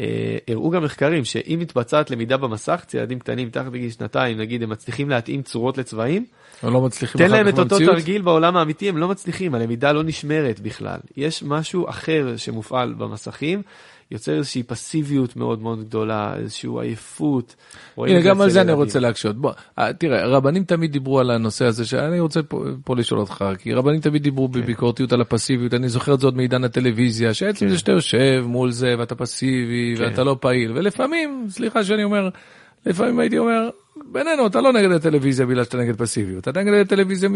אה, הראו גם מחקרים שאם מתבצעת למידה במסך, אצל ילדים קטנים מתחת לגיל שנתיים, נגיד, הם מצליחים להתאים צורות לצבעים, לא מצליחים תן להם את אותו? תרגיל בעולם האמיתי, הם לא מצליחים, הלמידה לא נשמרת בכלל. יש משהו אחר שמופעל במסכים, יוצר איזושהי פסיביות מאוד מאוד גדולה, איזושהי עייפות. הנה, גם על זה אני. רוצה להקשות. בוא, אה, תראה, רבנים תמיד דיברו על הנושא הזה, שאני רוצה פה, פה לשאול אותך, כי רבנים תמיד דיברו כן. בביקורתיות על הפסיביות, אני זוכר את זה עוד מעידן הטלוויזיה, שעצם כן. זה שאתה יושב מול זה ואתה פסיבי כן. ואתה לא פעיל, ולפעמים, סליחה שאני אומר, לפעמים הייתי אומר, בינינו, אתה לא נגד הטלוויזיה בגלל שאתה נגד פסיביות, אתה נגד הטלוויזיה,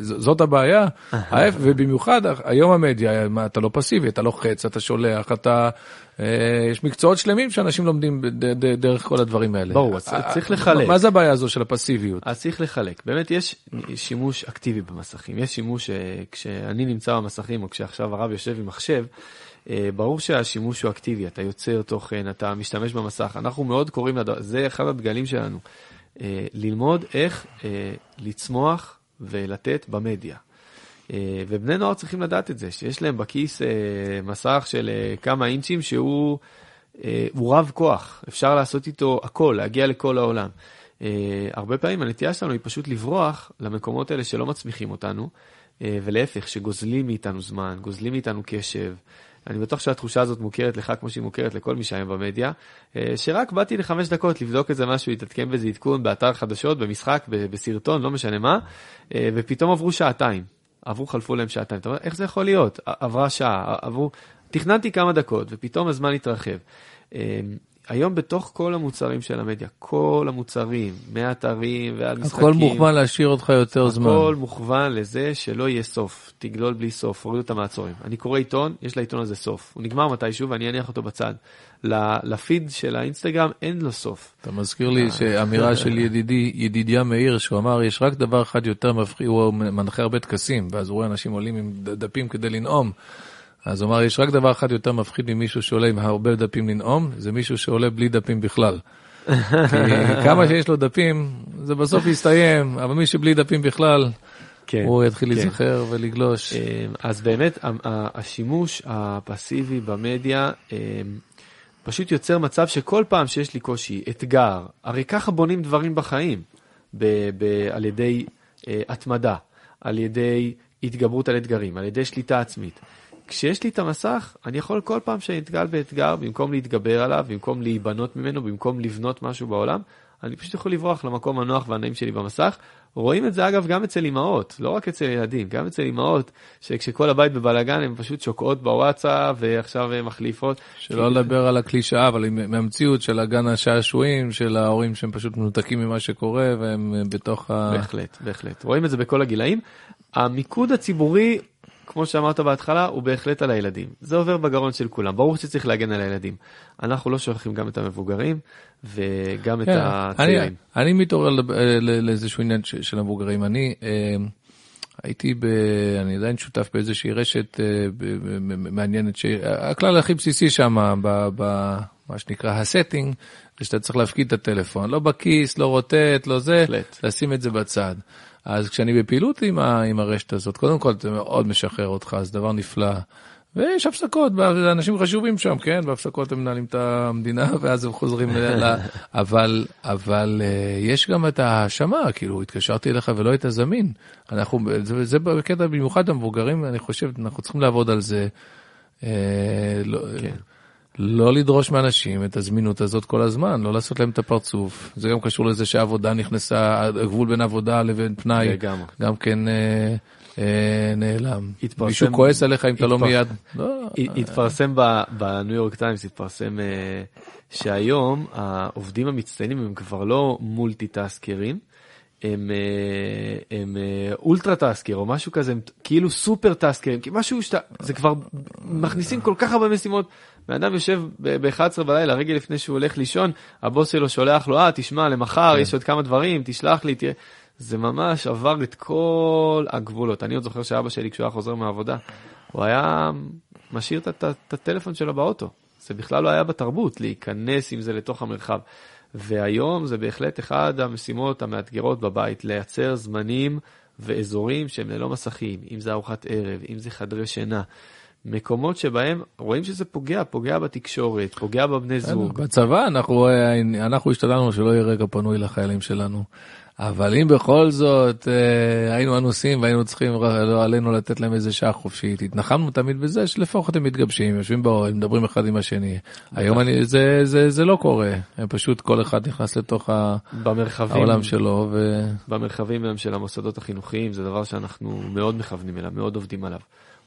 זאת הבעיה, ובמיוחד היום המדיה, אתה לא פסיבי, אתה לוחץ, אתה שולח, אתה, אה, יש מקצועות שלמים שאנשים לומדים דרך כל הדברים האלה. ברור, אז אה, צריך לחלק. מה זה הבעיה הזו של הפסיביות? אז צריך לחלק. באמת יש שימוש אקטיבי במסכים. יש שימוש אה, כשאני נמצא במסכים או כשעכשיו הרב יושב עם מחשב, ברור שהשימוש הוא אקטיבי, אתה יוצר תוכן, אתה משתמש במסך. אנחנו מאוד קוראים לדבר, זה אחד הדגלים שלנו. אה, ללמוד איך אה, לצמוח ולתת במדיה. אה, ובני נוער צריכים לדעת את זה, שיש להם בכיס אה, מסך של אה, כמה אינצ'ים שהוא אה, הוא רב כוח, אפשר לעשות איתו הכל, להגיע לכל העולם. אה, הרבה פעמים הנטייה שלנו היא פשוט לברוח למקומות האלה שלא מצמיחים אותנו, אה, ולהפך, שגוזלים מאיתנו זמן, גוזלים מאיתנו קשב. אני בטוח שהתחושה הזאת מוכרת לך כמו שהיא מוכרת לכל מי שהיום במדיה, אה, שרק באתי לחמש דקות לבדוק איזה משהו, להתעדכן באיזה עדכון באתר חדשות, במשחק, בסרטון, לא משנה מה, אה, ופתאום עברו שעתיים. עברו, חלפו להם שעתיים. אתה אומר, איך זה יכול להיות? עברה שעה, עברו... תכננתי כמה דקות, ופתאום הזמן התרחב. אה, היום בתוך כל המוצרים של המדיה, כל המוצרים, מהאתרים ועד משחקים, הכל מוכוון להשאיר אותך יותר זמן. הכל מוכוון לזה שלא יהיה סוף, תגלול בלי סוף, הורידו את המעצורים. אני קורא עיתון, יש לעיתון הזה סוף. הוא נגמר מתישהו ואני אניח אותו בצד. לפיד של האינסטגרם אין לו סוף. אתה מזכיר לי שאמירה של ידידי, ידידיה מאיר, שהוא אמר, יש רק דבר אחד יותר מפחיד, הוא מנחה הרבה טקסים, ואז הוא רואה אנשים עולים עם דפים כדי לנאום. אז הוא אמר, יש רק דבר אחד יותר מפחיד ממישהו שעולה עם הרבה דפים לנאום, זה מישהו שעולה בלי דפים בכלל. כי כמה שיש לו דפים, זה בסוף יסתיים, אבל מי שבלי דפים בכלל, כן. הוא יתחיל כן. להיזכר ולגלוש. אה, אז באמת השימוש הפסיבי במדיה אה, פשוט יוצר מצב שכל פעם שיש לי קושי, אתגר, הרי ככה בונים דברים בחיים, ב- ב- על ידי אה, התמדה, על ידי התגברות על אתגרים, על ידי שליטה עצמית. כשיש לי את המסך, אני יכול כל פעם שאני נתקל באתגר, במקום להתגבר עליו, במקום להיבנות ממנו, במקום לבנות משהו בעולם, אני פשוט יכול לברוח למקום הנוח והנעים שלי במסך. רואים את זה אגב גם אצל אמהות, לא רק אצל ילדים, גם אצל אמהות, שכשכל הבית בבלאגן הן פשוט שוקעות בוואטסאפ ועכשיו מחליפות. שלא לדבר על הקלישאה, אבל מהמציאות של הגן השעשועים, של ההורים שהם פשוט מנותקים ממה שקורה, והם אה, בתוך ה... בהחלט, בהחלט. רואים את זה בכל הגילאים. המיקוד הציבורי כמו שאמרת בהתחלה, הוא בהחלט על הילדים. זה עובר בגרון של כולם. ברור שצריך להגן על הילדים. אנחנו לא שוכחים גם את המבוגרים וגם את כן, הצעירים. אני, אני מתעורר ל- לאיזשהו עניין של המבוגרים. אני אה, הייתי, ב, אני עדיין שותף באיזושהי רשת אה, מעניינת, שהכלל הכי בסיסי שם, מה שנקרא הסטינג, זה שאתה צריך להפקיד את הטלפון, לא בכיס, לא רוטט, לא זה, בהחלט. לשים את זה בצד. אז כשאני בפעילות עם, ה, עם הרשת הזאת, קודם כל זה מאוד משחרר אותך, זה דבר נפלא. ויש הפסקות, אנשים חשובים שם, כן? בהפסקות הם מנהלים את המדינה ואז הם חוזרים ל... ל- אבל, אבל אה, יש גם את ההאשמה, כאילו, התקשרתי אליך ולא היית זמין. אנחנו, זה, זה בקטע במיוחד המבוגרים, אני חושב, אנחנו צריכים לעבוד על זה. אה, לא, כן. לא לדרוש מאנשים את הזמינות הזאת כל הזמן, לא לעשות להם את הפרצוף. זה גם קשור לזה שהעבודה נכנסה, הגבול בין עבודה לבין פנאי, לגמרי. גם כן אה, אה, נעלם. התפרסם- מישהו כועס עליך אם אתה לא התפר- מיד. לא, הת- התפרסם ב- בניו יורק טיימס, התפרסם אה, שהיום העובדים המצטיינים הם כבר לא מולטי טסקרים, הם, אה, הם אה, אולטרה טסקר או משהו כזה, הם כאילו סופר טסקרים, כי משהו שאתה, זה כבר מכניסים כל כך הרבה משימות. בן אדם יושב ב-11 בלילה, רגע לפני שהוא הולך לישון, הבוס שלו שולח לו, אה, תשמע, למחר כן. יש עוד כמה דברים, תשלח לי, תראה. זה ממש עבר את כל הגבולות. אני עוד זוכר שאבא שלי, כשהוא היה חוזר מהעבודה, הוא היה משאיר את הטלפון שלו באוטו. זה בכלל לא היה בתרבות, להיכנס עם זה לתוך המרחב. והיום זה בהחלט אחד המשימות המאתגרות בבית, לייצר זמנים ואזורים שהם ללא מסכים, אם זה ארוחת ערב, אם זה חדרי שינה. מקומות שבהם רואים שזה פוגע, פוגע בתקשורת, פוגע בבני זוג. בצבא אנחנו, אה, אנחנו השתדלנו שלא יהיה רגע פנוי לחיילים שלנו. אבל אם בכל זאת אה, היינו אנוסים והיינו צריכים לא עלינו לתת להם איזה שעה חופשית, התנחמנו תמיד בזה שלפחות הם מתגבשים, יושבים באוהל, מדברים אחד עם השני. היום אני, זה, זה, זה לא קורה, הם פשוט כל אחד נכנס לתוך במרחבים, העולם שלו. ו... במרחבים היום של המוסדות החינוכיים, זה דבר שאנחנו מאוד מכוונים אליו, מאוד עובדים עליו.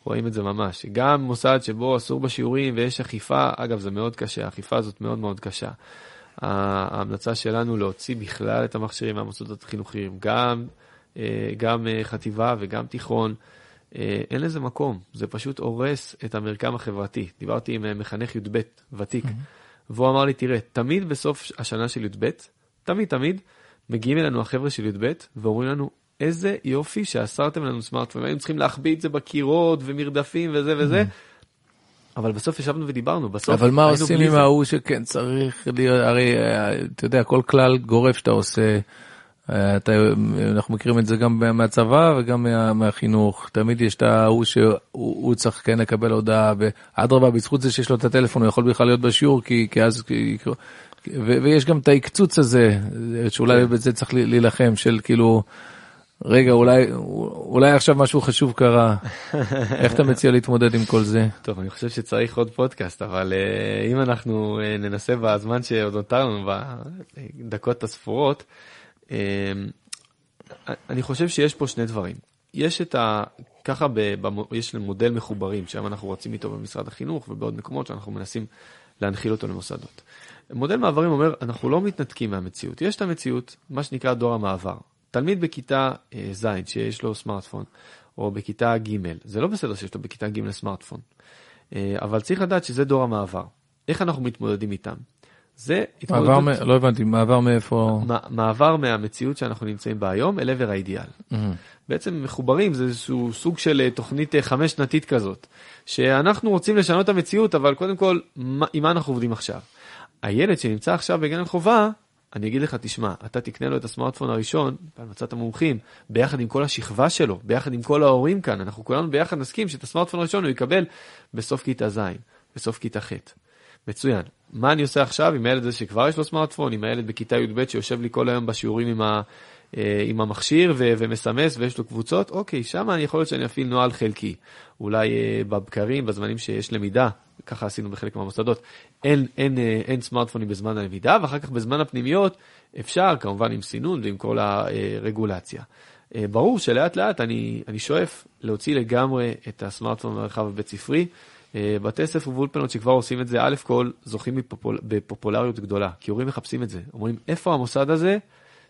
רואים את זה ממש. גם מוסד שבו אסור בשיעורים ויש אכיפה, אגב, זה מאוד קשה, האכיפה הזאת מאוד מאוד קשה. ההמלצה שלנו להוציא בכלל את המכשירים מהמוסדות החינוכיים, גם, אה, גם אה, חטיבה וגם תיכון. אה, אין לזה מקום, זה פשוט הורס את המרקם החברתי. דיברתי עם מחנך י"ב ותיק, והוא אמר לי, תראה, תמיד בסוף השנה של י"ב, תמיד תמיד, מגיעים אלינו החבר'ה של י"ב ואומרים לנו, איזה יופי שאסרתם לנו סמארטפון, היינו צריכים להחביא את זה בקירות ומרדפים וזה וזה, אבל בסוף ישבנו ודיברנו, בסוף אבל מה עושים עם. ההוא שכן צריך להיות, הרי אה, אתה יודע, כל כלל גורף שאתה עושה, אה, אתה, אנחנו מכירים את זה גם מהצבא וגם מה, מהחינוך, תמיד יש את ההוא שהוא הוא צריך כן לקבל הודעה, ואדרבה, בזכות זה שיש לו את הטלפון, הוא יכול בכלל להיות בשיעור, כי, כי אז, כי, ו, ויש גם את ההקצוץ הזה, שאולי כן. בזה צריך להילחם, של כאילו, רגע, אולי, אולי עכשיו משהו חשוב קרה, איך אתה מציע להתמודד עם כל זה? טוב, אני חושב שצריך עוד פודקאסט, אבל uh, אם אנחנו uh, ננסה בזמן שעוד נותר לנו, בדקות הספורות, uh, אני חושב שיש פה שני דברים. יש את ה... ככה ב, ב, יש מודל מחוברים, שם אנחנו רצים איתו במשרד החינוך ובעוד מקומות שאנחנו מנסים להנחיל אותו למוסדות. מודל מעברים אומר, אנחנו לא מתנתקים מהמציאות. יש את המציאות, מה שנקרא דור המעבר. תלמיד בכיתה אה, ז' שיש לו סמארטפון, או בכיתה ג', זה לא בסדר שיש לו בכיתה ג' סמארטפון, אה, אבל צריך לדעת שזה דור המעבר. איך אנחנו מתמודדים איתם? זה מעבר, מ... לא הבנתי, מעבר מאיפה? מ- מעבר מהמציאות שאנחנו נמצאים בה היום אל עבר האידיאל. בעצם מחוברים, זה איזשהו סוג של אה, תוכנית חמש שנתית כזאת, שאנחנו רוצים לשנות את המציאות, אבל קודם כל, מה, עם מה אנחנו עובדים עכשיו? הילד שנמצא עכשיו בגן החובה, אני אגיד לך, תשמע, אתה תקנה לו את הסמארטפון הראשון, בהמלצת המומחים, ביחד עם כל השכבה שלו, ביחד עם כל ההורים כאן, אנחנו כולנו ביחד נסכים שאת הסמארטפון הראשון הוא יקבל בסוף כיתה ז', בסוף כיתה ח'. מצוין. מה אני עושה עכשיו עם הילד הזה שכבר יש לו סמארטפון, עם הילד בכיתה י"ב שיושב לי כל היום בשיעורים עם, ה, אה, עם המכשיר ו- ומסמס ויש לו קבוצות? אוקיי, שם אני יכול להיות שאני אפעיל נוהל חלקי. אולי אה, בבקרים, בזמנים שיש למידה, ככה עשינו בחלק מהמוסדות, אין, אין, אה, אין סמארטפונים בזמן הלמידה, ואחר כך בזמן הפנימיות אפשר, כמובן עם סינון ועם כל הרגולציה. אה, ברור שלאט לאט אני, אני שואף להוציא לגמרי את הסמארטפון מהמרחב הבית ספרי. אה, בתי ספר ואולפנות שכבר עושים את זה, א' כל זוכים בפופול, בפופולריות גדולה, כי הורים מחפשים את זה, אומרים איפה המוסד הזה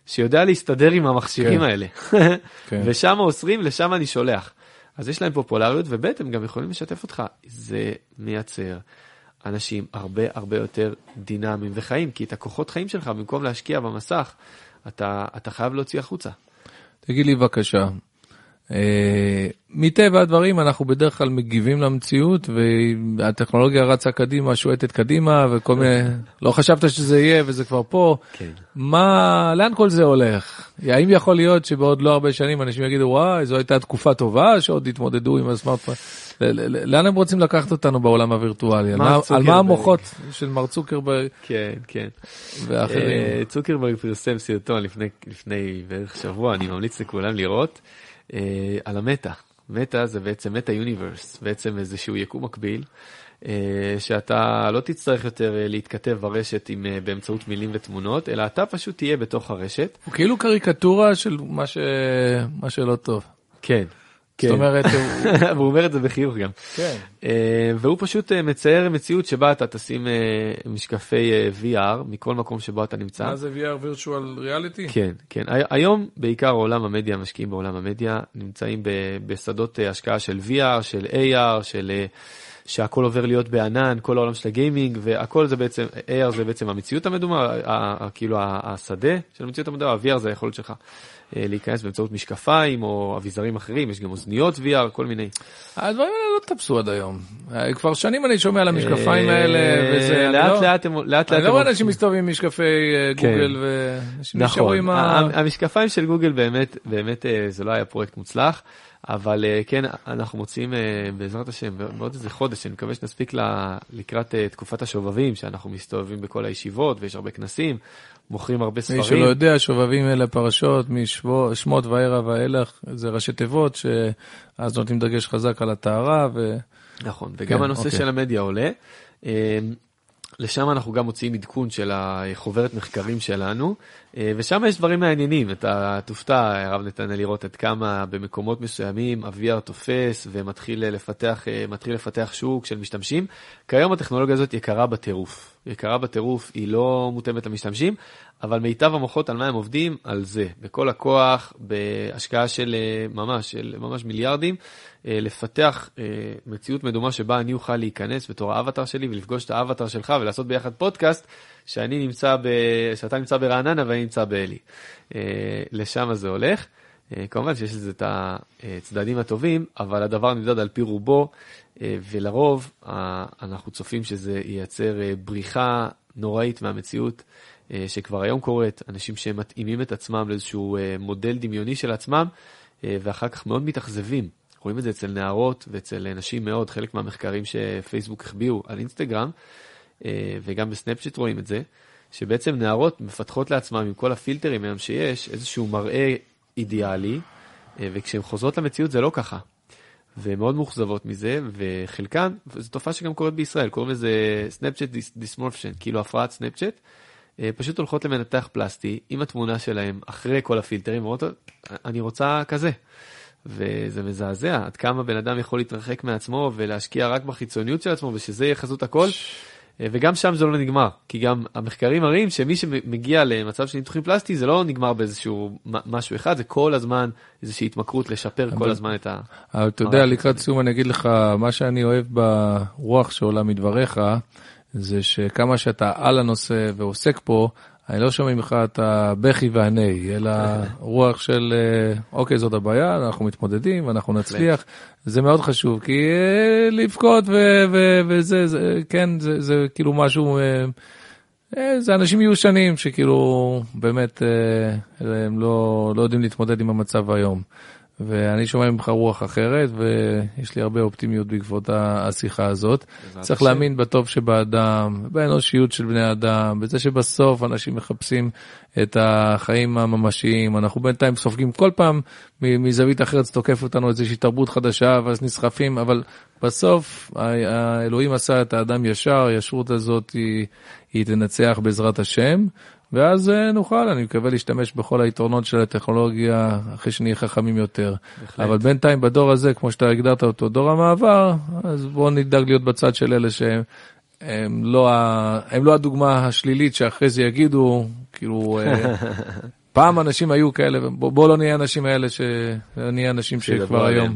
שיודע להסתדר עם המכשירים כן. האלה, כן. ושם אוסרים, לשם אני שולח. אז יש להם פופולריות, וב' הם גם יכולים לשתף אותך. זה מייצר אנשים הרבה הרבה יותר דינמיים וחיים, כי את הכוחות חיים שלך, במקום להשקיע במסך, אתה, אתה חייב להוציא החוצה. תגיד לי בבקשה, מטבע הדברים אנחנו בדרך כלל מגיבים למציאות והטכנולוגיה רצה קדימה, שועטת קדימה וכל מיני, לא חשבת שזה יהיה וזה כבר פה. כן. מה, לאן כל זה הולך? האם יכול להיות שבעוד לא הרבה שנים אנשים יגידו וואי זו הייתה תקופה טובה שעוד התמודדו עם הסמארטפון? לאן הם רוצים לקחת אותנו בעולם הווירטואלי? על מה, המוחות של מר צוקרברג? כן, כן. ואחרים. אה, צוקרברג פרסם סרטון לפני בערך שבוע, אני ממליץ לכולם לראות. אה, על המטה. מטה זה בעצם מטה יוניברס, בעצם איזשהו יקום מקביל, אה, שאתה לא תצטרך יותר אה, להתכתב ברשת עם, אה, באמצעות מילים ותמונות, אלא אתה פשוט תהיה בתוך הרשת. הוא כאילו קריקטורה של מה, ש... מה שלא טוב. כן. זאת אומרת, הוא... אומר את זה בחיוך גם. כן. אה, והוא פשוט אה, מצייר מציאות שבה אתה תשים אה, משקפי VR מכל מקום שבו אתה נמצא. מה זה VR virtual reality? כן, כן. הי- היום בעיקר עולם המדיה, המשקיעים בעולם המדיה, נמצאים בשדות השקעה של VR, של AR, של... שהכל עובר להיות בענן, כל העולם של הגיימינג, והכל זה בעצם, AR זה בעצם המציאות המדומה, כאילו השדה של המציאות המדומה, ה-VR זה היכולת שלך להיכנס באמצעות משקפיים או אביזרים אחרים, יש גם אוזניות VR, כל מיני. הדברים האלה לא תפסו עד היום. אה, כבר שנים אני שומע על המשקפיים אה, האלה, וזה... לאט לא- לאט הם, לאט לאט אני לא רואה אנשים מסתובבים עם משקפי אה, כן. גוגל ואנשים נשארו נכון, עם ה- המשקפיים של גוגל באמת, באמת אה, זה לא היה פרויקט מוצלח, אבל אה, כן, אנחנו מוצאים אה, בעזרת השם בעוד איזה חודש, אני מקווה שנספיק לקראת אה, תקופת השובבים, שאנחנו מסתובבים בכל הישיבות ויש הרבה כנסים, מוכרים הרבה מי ספרים. שלא יודע, שובבים אלה פרשות משמות וערע ואילך, זה ראשי תיבות, שאז נותנים דגש חזק על הטהרה, ו... נכון, וגם כן, הנושא אוקיי. של המדיה עולה. לשם אנחנו גם מוציאים עדכון של החוברת מחקרים שלנו, אה, ושם יש דברים מעניינים, אתה תופתע, הרב נתנאל, לראות עד כמה במקומות מסוימים ה-VR תופס ומתחיל לפתח, אה, לפתח שוק של משתמשים. כיום הטכנולוגיה הזאת יקרה בטירוף. יקרה בטירוף, היא לא מותאמת למשתמשים, אבל מיטב המוחות על מה הם עובדים? על זה, בכל הכוח, בהשקעה של אה, ממש, של ממש מיליארדים, אה, לפתח אה, מציאות מדומה שבה אני אוכל להיכנס בתור האבטר שלי ולפגוש את האבטר שלך ולעשות ביחד פודקאסט שאני נמצא, ב... שאתה נמצא ברעננה ואני נמצא באלי. לשם זה הולך. כמובן שיש לזה את הצדדים הטובים, אבל הדבר נמדד על פי רובו, ולרוב אנחנו צופים שזה ייצר בריחה נוראית מהמציאות. אה, שכבר היום קורית, אנשים שמתאימים את עצמם לאיזשהו אה, מודל דמיוני של עצמם, אה, ואחר כך מאוד מתאכזבים. רואים את זה אצל נערות ואצל נשים מאוד, חלק מהמחקרים שפייסבוק החביאו על אינסטגרם, וגם בסנאפצ'אט רואים את זה, שבעצם נערות מפתחות לעצמם עם כל הפילטרים היום שיש, איזשהו מראה אידיאלי, וכשהן חוזרות למציאות זה לא ככה. והן מאוד מאוכזבות מזה, וחלקן, וזו תופעה שגם קורית בישראל, קוראים לזה Snapchat dysmorphia, כאילו הפרעת סנאפצ'אט, אה, פשוט הולכות למנתח פלסטי עם התמונה שלהם אחרי כל הפילטרים, ואומרות, אני רוצה כזה. וזה מזעזע, עד כמה בן אדם יכול להתרחק מעצמו ולהשקיע רק בחיצוניות של עצמו, ושזה יהיה חזות הכל. אה, וגם שם זה לא נגמר, כי גם המחקרים מראים שמי שמגיע למצב של ניתוחים פלסטי זה לא נגמר באיזשהו משהו אחד, זה כל הזמן איזושהי התמכרות לשפר כל אבל- הזמן את ה... אבל אתה יודע, לקראת סיום אני אגיד לך, מה שאני אוהב ברוח שעולה מדבריך, זה שכמה שאתה על הנושא ועוסק פה, אני לא שומע ממך את הבכי והנהי, אלא רוח של, אה, אוקיי, זאת הבעיה, אנחנו מתמודדים, אנחנו נצליח. זה מאוד חשוב, כי אה, לבכות וזה, זה, כן, זה, זה כאילו משהו, אה, זה אנשים מיושנים שכאילו באמת הם לא, לא יודעים להתמודד עם המצב היום. ואני שומע ממך רוח אחרת, ויש לי הרבה אופטימיות בעקבות השיחה הזאת. צריך השם. להאמין בטוב שבאדם, באנושיות של בני אדם, בזה שבסוף אנשים מחפשים את החיים הממשיים. אנחנו בינתיים סופגים כל פעם מזווית אחרת שתוקף אותנו איזושהי תרבות חדשה, ואז נסחפים, אבל בסוף האלוהים עשה את האדם ישר, הישרות הזאת היא, היא תנצח בעזרת השם. ואז אה, נוכל, אני מקווה להשתמש בכל היתרונות של הטכנולוגיה אחרי שנהיה חכמים יותר. בהחלט. אבל בינתיים בדור הזה, כמו שאתה הגדרת אותו, דור המעבר, אז בואו נדאג להיות בצד של אלה שהם הם לא, הם לא הדוגמה השלילית שאחרי זה יגידו, כאילו, אה, פעם אנשים היו כאלה, בואו בוא לא נהיה האנשים האלה, שנהיה אנשים שכבר. היום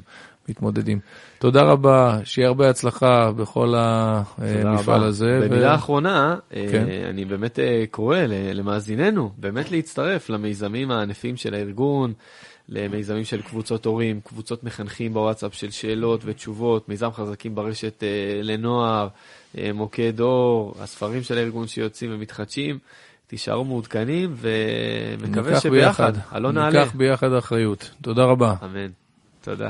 מתמודדים. תודה רבה, שיהיה הרבה הצלחה בכל המפעל הזה. במילה. אחרונה, כן. אני באמת קורא למאזיננו, באמת להצטרף למיזמים הענפים של הארגון. למיזמים של קבוצות הורים, קבוצות מחנכים בוואטסאפ של שאלות ותשובות, מיזם חזקים ברשת אה, לנוער, אה, מוקד אור, הספרים של הארגון שיוצאים ומתחדשים. תישארו מעודכנים ומקווה שביחד, הלא נעלה. ניקח ביחד אחריות. תודה רבה. אמן. תודה.